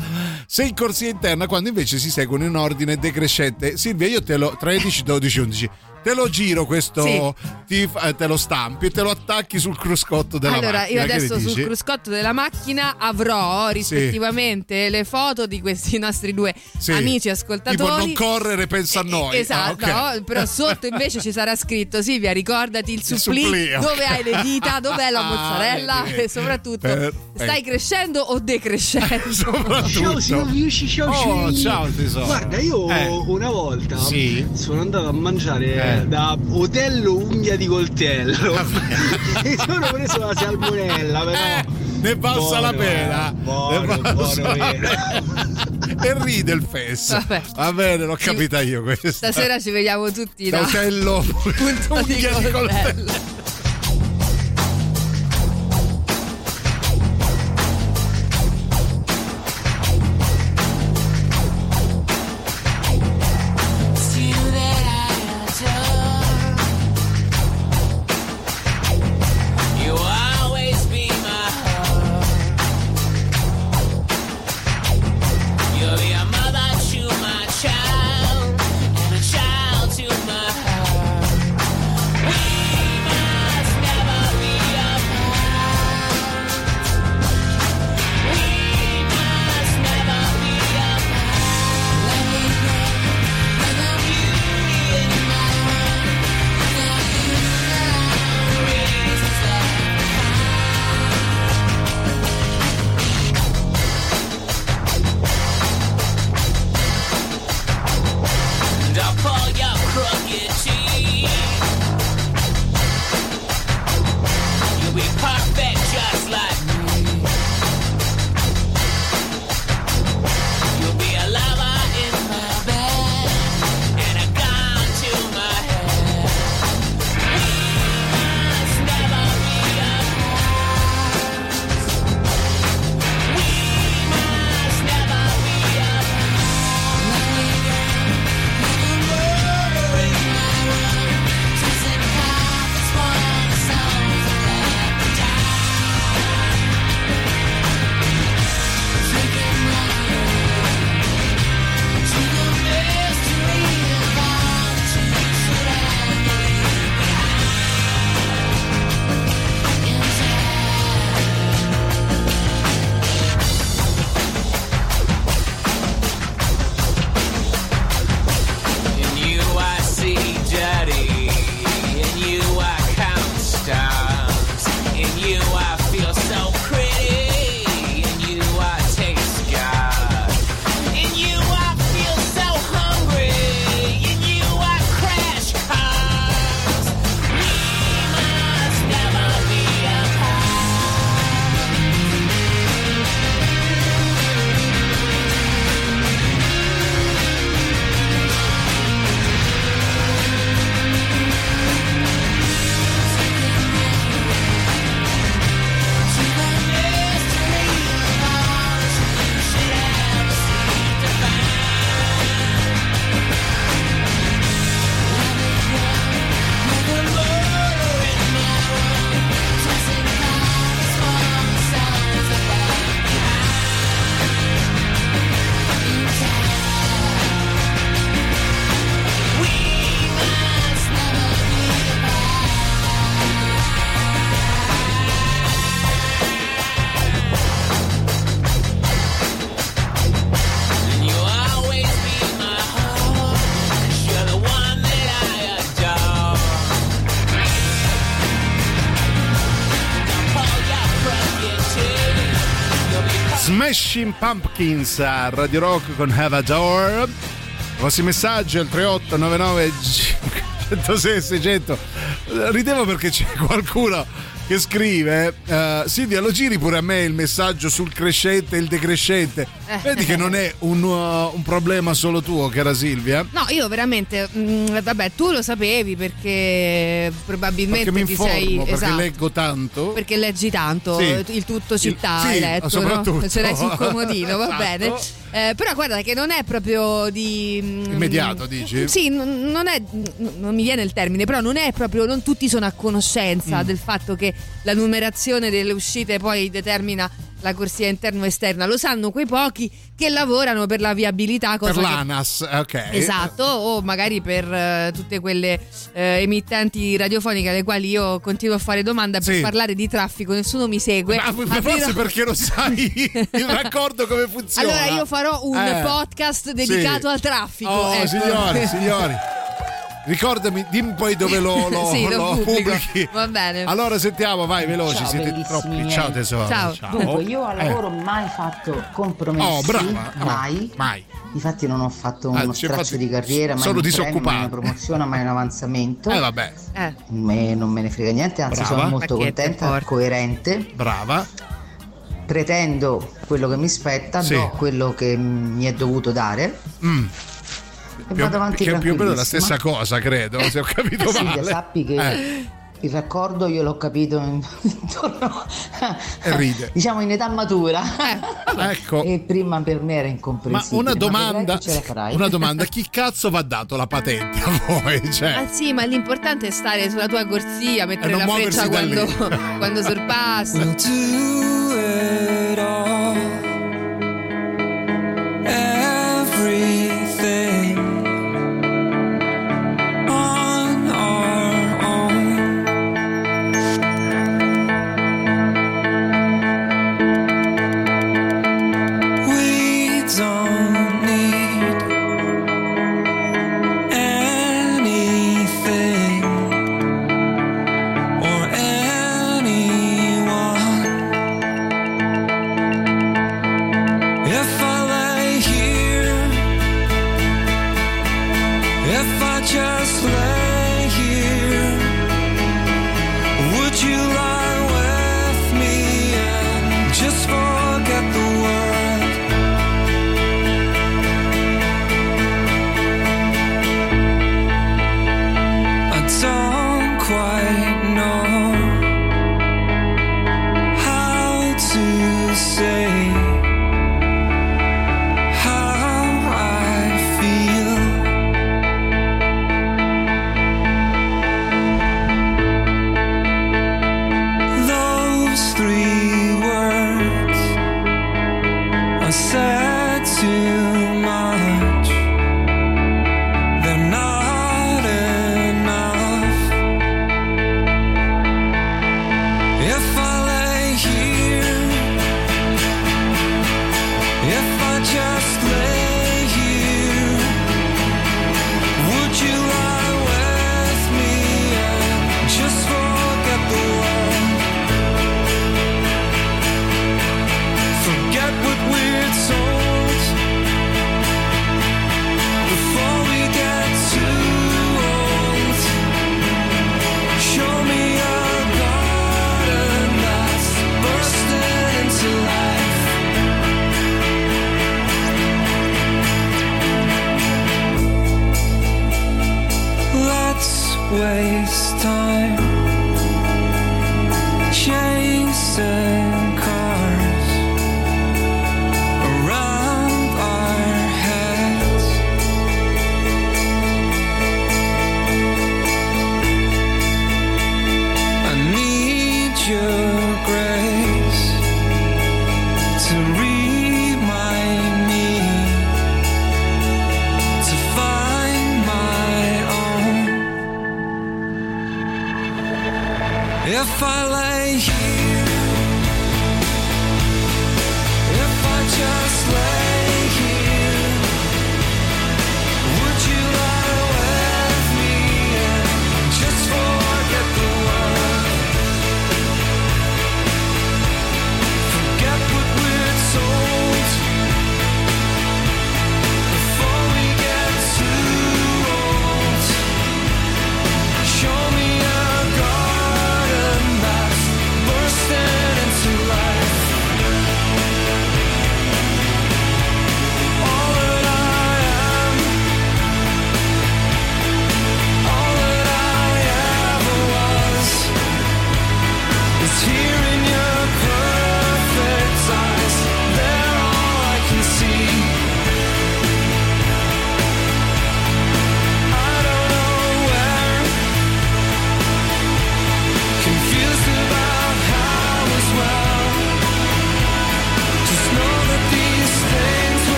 Se in corsia interna, quando invece si seguono in ordine decrescente. Silvia, io te lo 13, 12, 11. Te lo giro questo, Sì. ti- eh, te lo stampi e te lo attacchi sul cruscotto della allora, macchina. io Che adesso sul dici? cruscotto della macchina avrò rispettivamente le foto di questi (laughs) nostri due Sì. amici ascoltatori. Tipo non correre, pensa a noi. Esatto, Ah, ok. no? però sotto invece ci sarà scritto Silvia ricordati il Il supplì, dove hai le dita, (laughs) dov'è la Ah, mozzarella vedi. e soprattutto Perfetto. stai crescendo o decrescendo? (laughs) Ciao Silviucci, ciao Oh, ciao, tesoro. Guarda, io Eh. una volta Sì. sono andato a mangiare Eh. da Otello Unghia di Coltello. (laughs) Mi sono preso la salmonella, però. Ne passa la Buono, pena. buono, Ne passa buono, la vero. e ride il fes. Vabbè. Va bene, l'ho capita io questa. Stasera ci vediamo tutti Da da Otello punto di coltello. Smashing Pumpkins a Radio Rock con Have a Door. I vostri messaggi al 3899 106 600. Ridevo perché c'è qualcuno che scrive eh, Silvia lo giri pure a me il messaggio sul crescente e il decrescente vedi che non è un, uh, un problema solo tuo cara Silvia No, io veramente, mm, vabbè, tu lo sapevi perché probabilmente perché mi ti informo sei perché esatto, leggo tanto perché leggi tanto, Sì. il tutto città Il- hai sì, letto, soprattutto. no? ce l'hai sul (laughs) comodino, va Esatto. bene. Eh, però guarda che non è proprio di mm, Immediato, dici? Sì, non non è non mi viene il termine, però non è proprio non tutti sono a conoscenza Mm. del fatto che la numerazione delle uscite poi determina la corsia interno-esterna, lo sanno quei pochi che lavorano per la viabilità, cosa per che- l'ANAS ok Esatto, o magari per eh, tutte quelle eh, emittenti radiofoniche alle quali io continuo a fare domanda per Sì. parlare di traffico, nessuno mi segue. Ma Ma forse dirò- perché lo sai (laughs) il raccordo come funziona. Allora io farò un Eh, podcast dedicato sì. al traffico. Oh, ecco. signori, signori. (laughs) Ricordami, dimmi poi dove lo, lo, (laughs) Sì, lo lo pubblichi. Va bene. Allora sentiamo, vai veloci, Ciao, siete troppi. miei. Ciao tesoro. Ciao. Dunque, io al Eh. lavoro mai fatto compromessi. Oh, brava. Oh, mai. mai. Difatti non ho fatto Ah, uno sì, straccio infatti di carriera, mai sono un premio, disoccupato. mai una promozione, mai un avanzamento. Eh vabbè, Eh, Me- non me ne frega niente, anzi Brava. sono molto Ma che te contenta, porta? coerente. brava. Pretendo quello che mi spetta, Sì. do quello che mi è dovuto dare Mm. E Più, vado avanti che è più o meno la stessa cosa, credo, se ho capito Silvia, male. sappi che Eh, il raccordo io l'ho capito in- intorno E ride. diciamo in età matura ecco. e prima per me era Ma incomprensibile una vedrai domanda, che ce la farai. una domanda, chi cazzo va dato la patente a voi? Cioè, Ah sì, ma l'importante è stare sulla tua corsia, mettere non la freccia quando, quando sorpassi. We'll do it all.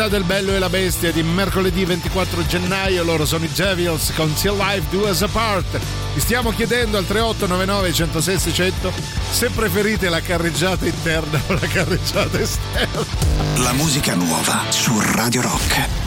Novità del Bello e la Bestia di mercoledì 24 gennaio, loro sono i Javils con Till Life Do Us Apart. Vi stiamo chiedendo al 3899 106 600 se preferite la carreggiata interna o la carreggiata esterna. La musica nuova su Radio Rock.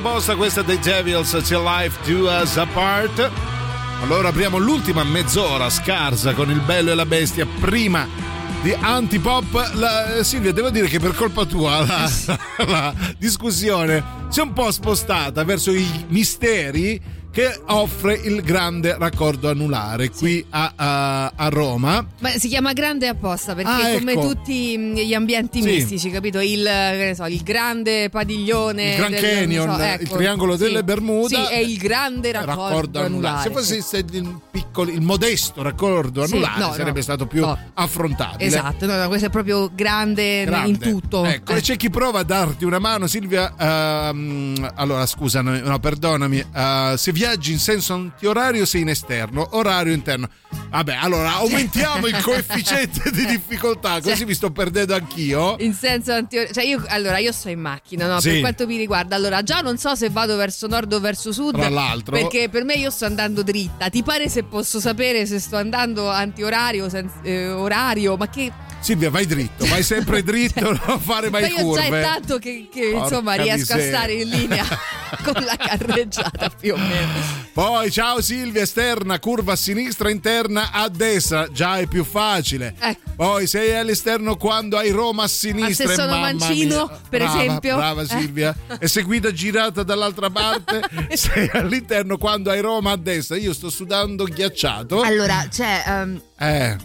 Proposta questa dei Devils Till Life Do Us Apart. Allora apriamo l'ultima mezz'ora scarsa con il bello e la bestia prima di antipop. La, Silvia, devo dire che per colpa tua (laughs) la, la discussione si è un po' spostata verso i misteri che offre il grande raccordo anulare qui a, a- a Roma. Ma si chiama grande apposta perché Ah, come ecco. tutti mh, gli ambienti Sì. mistici, capito? Il, che ne so, il grande padiglione Il Grand del- Canyon, so, il ecco, triangolo sì. delle Bermuda. Sì, è il grande raccordo, anulare. Se fosse se il, piccolo, il modesto raccordo Sì, anulare no, sarebbe no, stato più no. affrontabile. Esatto, no, questo è proprio grande, Grande. in tutto. Ecco, Eh. e c'è chi prova a darti una mano, Silvia. ehm, allora, scusa, no, perdonami. eh, se viaggi in senso antiorario, sei in esterno, orario interno. Vabbè, allora aumentiamo il (laughs) coefficiente di difficoltà, così Cioè- mi sto perdendo anch'io. In senso antio- cioè io allora io sto in macchina, no? Sì. Per quanto mi riguarda, allora già non so se vado verso nord o verso sud. Tra l'altro- Perché per me io sto andando dritta. Ti pare se posso sapere se sto andando antiorario, senz- eh, orario? Ma che. Silvia, vai dritto, vai sempre dritto, (laughs) non fare mai Ma io già curve. è tanto che, che, insomma riesco a miseria. stare in linea (laughs) con la carreggiata più o meno. Poi, ciao Silvia, esterna, curva a sinistra, interna a destra, già è più facile. Ecco. Poi sei all'esterno quando hai Roma a sinistra. Ma se e sono mancino, mia. per Brava, esempio? Brava Eh. Silvia. E se guida girata dall'altra parte, (laughs) sei all'interno quando hai Roma a destra. Io sto sudando ghiacciato. Allora, c'è. ehm, Eh.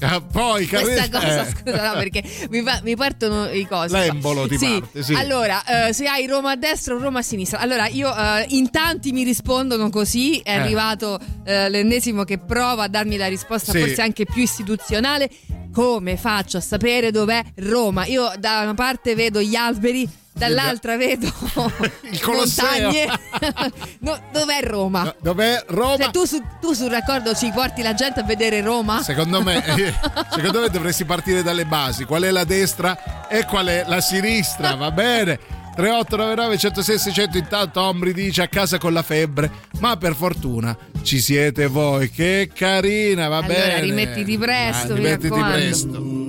Ah, poi Questa cosa, eh. scusa, no, perché mi, pa- mi partono i cosi. L'embolo ti sì. parte, sì. Allora, eh, se hai Roma a destra o Roma a sinistra. Allora, io eh, in tanti mi rispondono così. È Eh. arrivato eh, l'ennesimo che prova a darmi la risposta, Sì. forse anche più istituzionale. Come faccio a sapere dov'è Roma? Io da una parte vedo gli alberi, dall'altra vedo (laughs) Il Colosseo. montagne. (laughs) No, dov'è Roma? Dov'è Roma? Cioè, tu, su- tu sul raccordo ci porti la gente a vedere Roma? Secondo me, (laughs) eh, secondo me dovresti partire dalle basi. Qual è la destra e qual è la sinistra? Va bene. 3899 106 600 intanto Ombri dice a casa con la febbre. Ma per fortuna ci siete voi. Che carina va Allora, bene. rimettiti presto, Ah, rimettiti raccomando. presto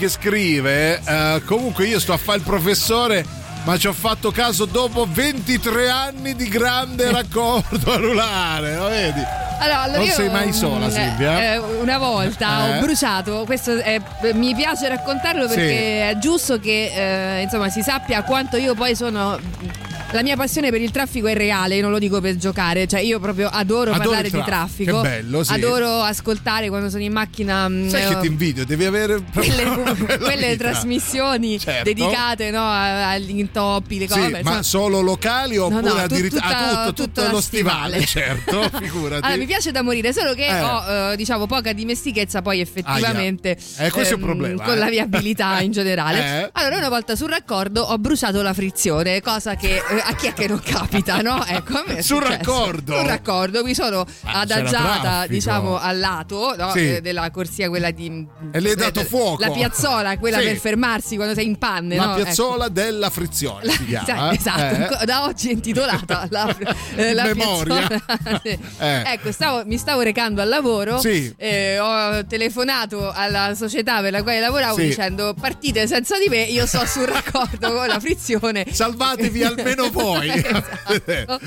che scrive: eh, Comunque, io sto a fare il professore, ma ci ho fatto caso dopo 23 anni di grande (laughs) raccordo anulare. Lo vedi? Allora, allora non io, sei mai sola, mm, Silvia. eh, una volta Eh? ho bruciato, questo è- mi piace raccontarlo Sì. perché è giusto che eh, insomma si sappia quanto io poi sono. La mia passione per il traffico è reale, io non lo dico per giocare, cioè io proprio adoro, Adori parlare il di traffico, che bello, sì. Adoro ascoltare quando sono in macchina. mm, Sai che eh, ti invidio, devi avere (laughs) quelle, (laughs) quelle trasmissioni Certo. dedicate no, agli intoppi, le cose. Sì, ma solo locali oppure no, tu- addirittura tutta- ah, tutto, tutto lo stivale? stivale. (laughs) Certo, figurati. Allora, mi piace da morire, solo che Eh. ho eh, diciamo poca dimestichezza poi effettivamente. Eh, questo è un problema, con eh. la viabilità in generale. Eh. Allora, una volta sul raccordo ho bruciato la frizione, cosa che eh, a chi è che non capita, no? (laughs) Ecco, a me Sul raccordo? Sul raccordo mi sono Ah, adagiata, diciamo, al lato no, Sì. eh, della corsia, quella di. E le hai dato eh, fuoco? La piazzola, quella Sì. per fermarsi quando sei in panne, La no? Ecco. piazzola della frizione si Sì, (laughs) chiama. esatto, eh? da oggi è intitolata (laughs) la, eh, la Memoria. Eh. Ecco, stavo- mi stavo recando al lavoro. Sì. eh, ho telefonato alla società per la quale lavoravo Sì. dicendo partite senza di me, io sto sul raccordo con la frizione. Salvatevi almeno voi. (laughs) Esatto.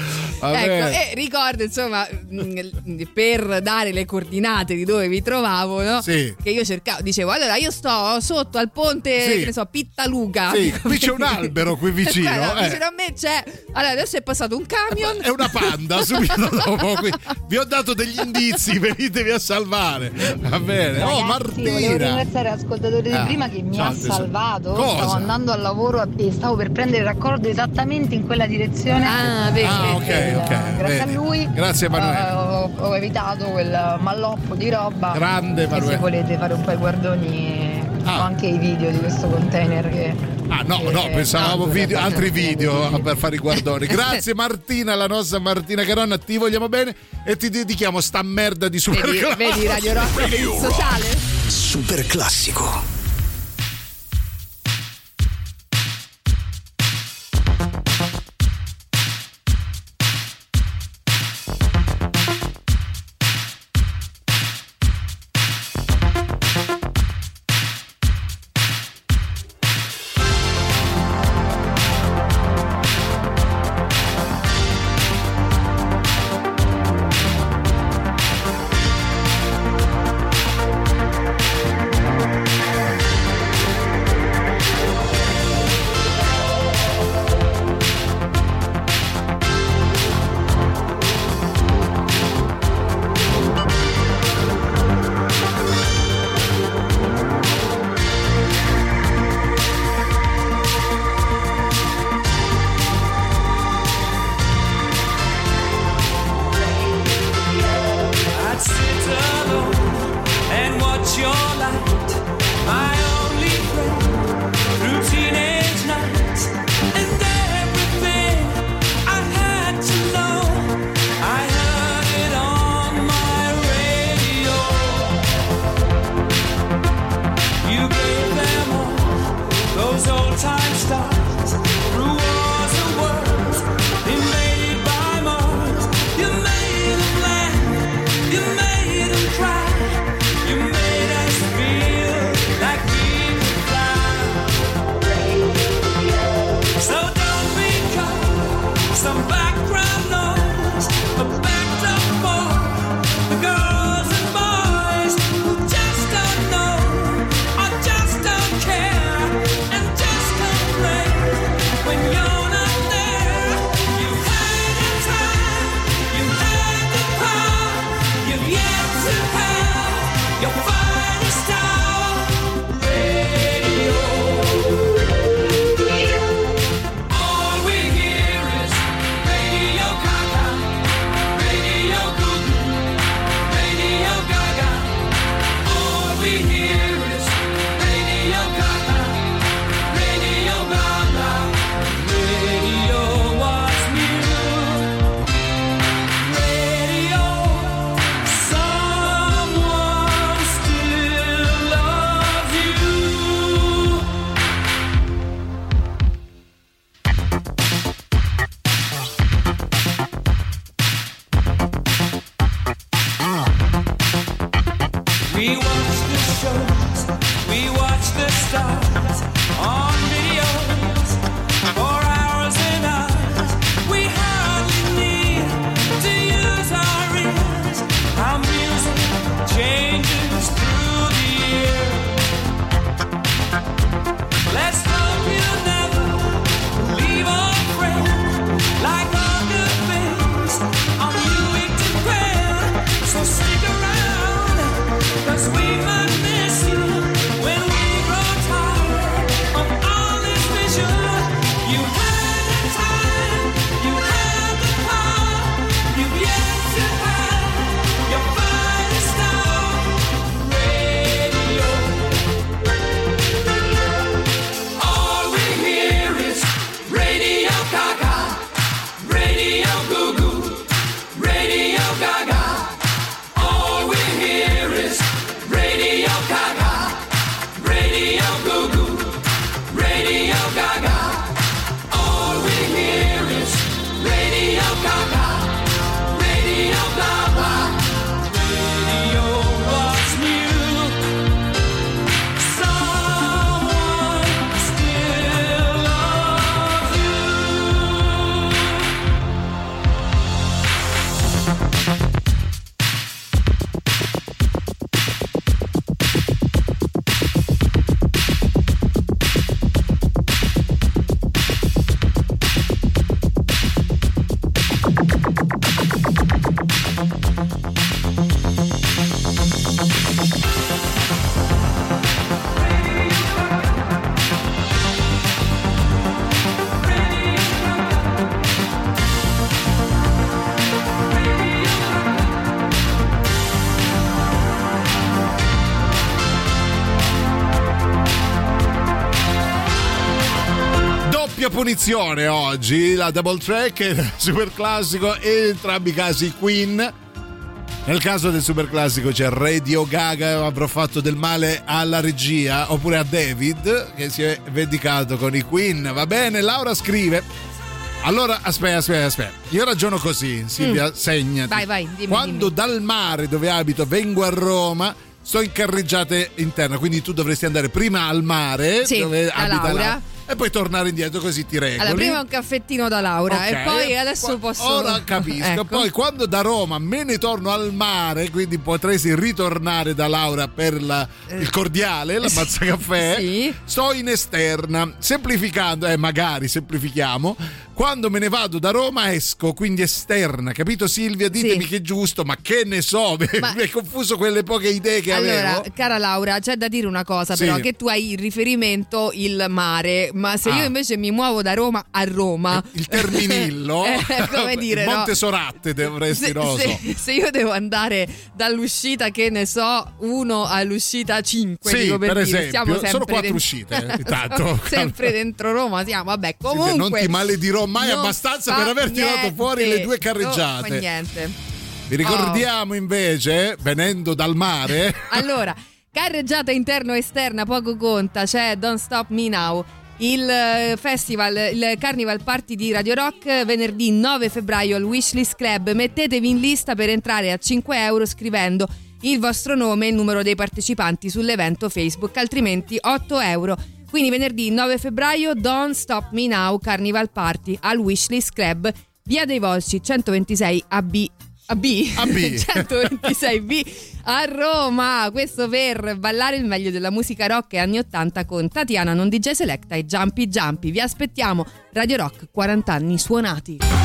Ecco, e ricordo insomma mh, per dare le coordinate di dove mi trovavo, no? Sì. Che io cercavo, dicevo allora io sto sotto al ponte, Sì. che ne so, Pittaluga. Sì, qui c'è un (laughs) albero qui vicino. Guarda, eh. vicino a me c'è. Allora, adesso è passato un camion. È una panda (laughs) subito dopo. qui. Vi ho dato degli indizi, venitevi a salvare. Va bene. Oh, Ragazzi, volevo Martina. ringraziare l'ascoltatore di Ah, prima che mi ha salvato. Cosa? Stavo andando al lavoro e stavo per prendere il raccordo esattamente in quella direzione. Ah, vedi. Ah, ok, ok. Grazie vedi. a lui. Grazie Emanuele. eh, ho, ho evitato quel malloppo di roba. Grande Emanuele. se volete fare un po' i guardoni, ho anche i video di questo container che. Ah no, che- no, pensavamo video- altri video per fare i guardoni. (laughs) Grazie Martina, la nostra Martina Caronna, ti vogliamo bene e ti dedichiamo sta merda di super Vedi, vedi Radio Rock per il sociale? Super classico. Punizione oggi, la double track, super classico, e in entrambi i casi Queen. Nel caso del super classico c'è Radio Gaga, avrò fatto del male alla regia, oppure a David, che si è vendicato con i Queen. Va bene, Laura scrive. Allora, aspetta, aspetta, aspetta. Io ragiono così, Silvia, Mm. segnati. Vai, vai, dimmi, Quando dal mare dove abito vengo a Roma, sto in carreggiata interna, quindi tu dovresti andare prima al mare, Sì, dove abita Laura. Laura, e poi tornare indietro così ti regoli. Allora, prima un caffettino da Laura e Ok. poi adesso Qua- posso. Ora capisco. Ecco. Poi quando da Roma me ne torno al mare, quindi potresti ritornare da Laura per la- il cordiale, la mazzacaffè. (laughs) Eh. Sì. Sto in esterna, semplificando, eh, magari semplifichiamo. Quando me ne vado da Roma esco, quindi esterna, capito Silvia? Ditemi che è giusto, ma che ne so, (laughs) mi Ma- hai confuso quelle poche idee che Allora, avevo. cara Laura, c'è da dire una cosa, Sì. però, che tu hai in riferimento il mare, ma se Ah. io invece mi muovo da Roma a Roma, Il Terminillo, (laughs) Eh, come (laughs) dire, no? Monte Soratte dovresti, se, no, so. se- se io devo andare dall'uscita che ne so 1 all'uscita 5 Sì, dico per, per dire, esempio, sono quattro dentro- uscite, eh, intanto. sempre dentro Roma siamo vabbè Silvia, comunque non ti maledirò mai non abbastanza per aver tirato niente, fuori le due non fa carreggiate. niente Vi ricordiamo invece, venendo dal mare, (laughs) Allora, carreggiata interno esterna poco conta, c'è Don't Stop Me Now. Il eh, festival, il Carnival Party di Radio Rock venerdì 9 febbraio al Wishlist Club. Mettetevi in lista per entrare a 5 euro scrivendo il vostro nome e il numero dei partecipanti sull'evento Facebook, altrimenti 8 euro. Quindi venerdì 9 febbraio Don't Stop Me Now Carnival Party al Wishlist Club, via dei Volsci 126 AB. AB, AB. 126B a Roma. Questo per ballare il meglio della musica rock e anni 80 con Tatiana Non DJ Selecta e Jumpy Jumpy. Vi aspettiamo. Radio Rock 40 anni suonati.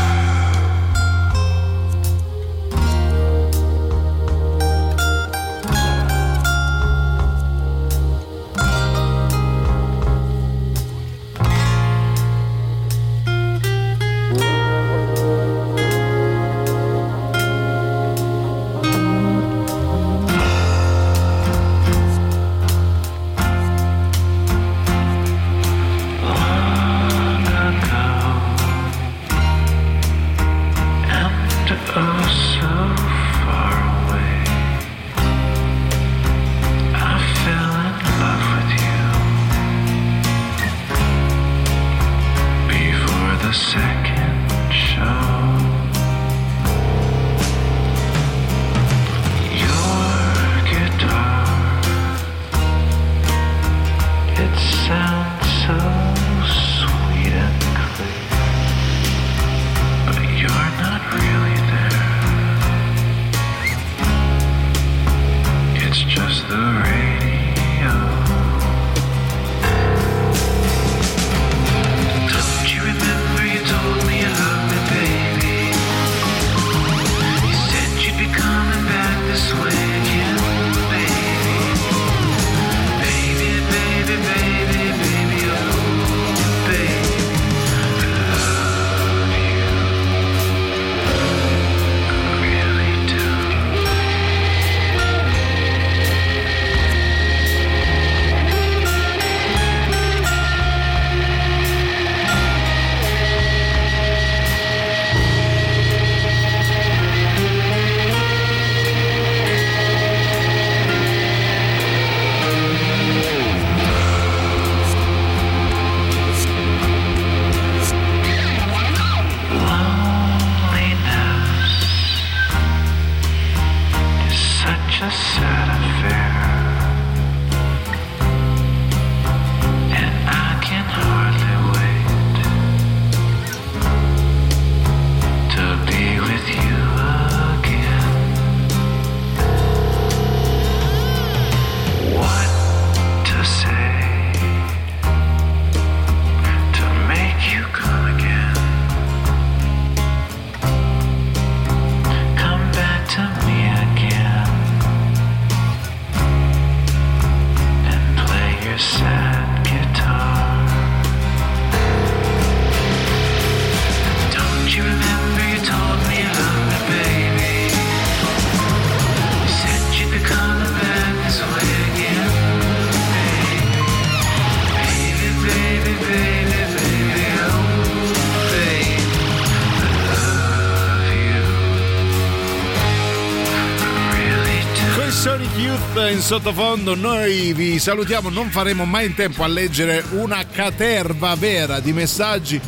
Sottofondo, noi vi salutiamo, non faremo mai in tempo a leggere una caterva vera di messaggi,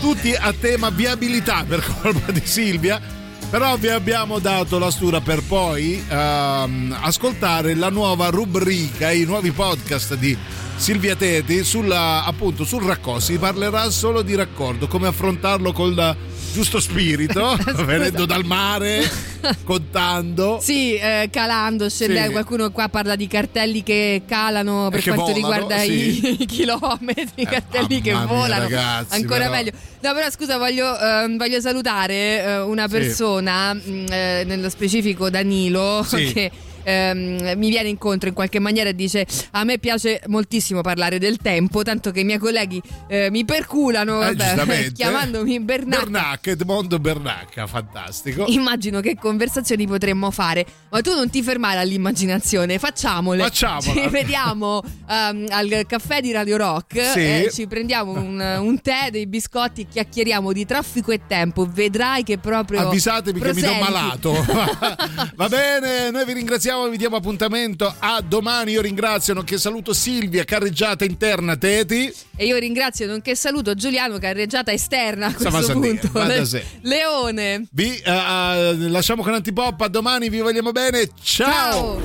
tutti a tema viabilità per colpa di Silvia, però vi abbiamo dato la stura per poi ehm, ascoltare la nuova rubrica, i nuovi podcast di Silvia Teti sulla, appunto sul raccordo, si parlerà solo di raccordo, come affrontarlo col giusto spirito, (laughs) venendo dal mare, (laughs) contando. Sì, eh, calando, scendendo. Sì. Qualcuno qua parla di cartelli che calano per che quanto volano, riguarda sì. i, (laughs) i chilometri, i cartelli che mia, volano. ragazzi, Ancora però. meglio. No, però scusa, voglio, ehm, voglio salutare eh, una Sì. persona, mh, eh, nello specifico Danilo, Sì. (laughs) che. Ehm, mi viene incontro in qualche maniera e dice a me piace moltissimo parlare del tempo tanto che i miei colleghi eh, mi perculano Eh, vabbè, (laughs) chiamandomi Bernacca Bernacca, Edmondo Bernacca, fantastico. Immagino che conversazioni potremmo fare, ma tu non ti fermare all'immaginazione, facciamole. Facciamola. Ci vediamo ehm, al caffè di Radio Rock, Sì. eh, ci prendiamo un, un tè, dei biscotti chiacchieriamo di traffico e tempo. Vedrai che proprio. Avvisatemi che mi do malato. (laughs) Va bene, noi vi ringraziamo, vi diamo appuntamento a domani. Io ringrazio, nonché saluto Silvia, carreggiata interna Teti. E io ringrazio, nonché saluto Giuliano, carreggiata esterna a questo dire, punto. Le- (laughs) sé. Leone. Vi eh, eh, lasciamo con Antipop, a domani vi vogliamo bene. Ciao.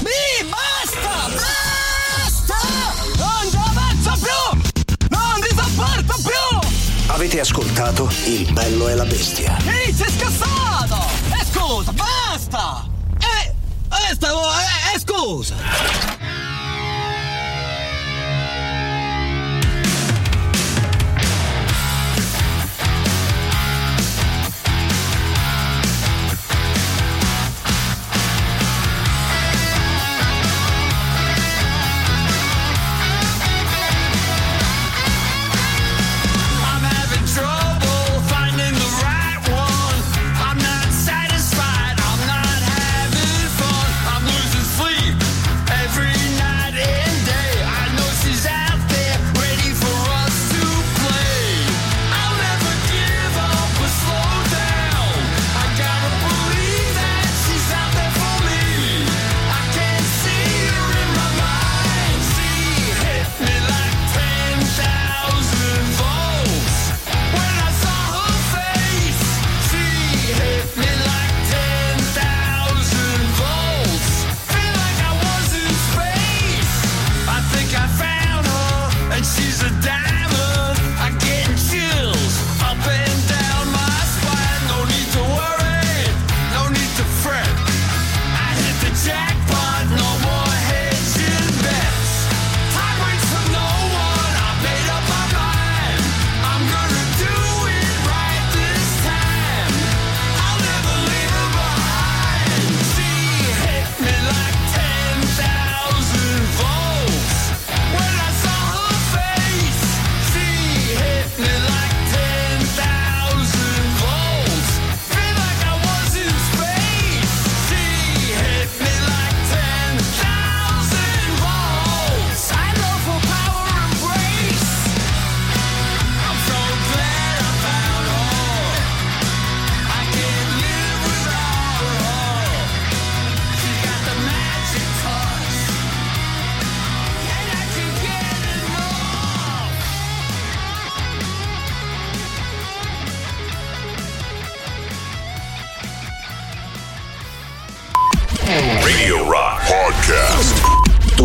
Mi basta! Basta! Non ci avanzo più! Non ti sopporto più! Avete ascoltato Il bello e la bestia. Ehi, sei scassato! E scusa, basta! Eh, eh, stavo... Eh, eh, scusa!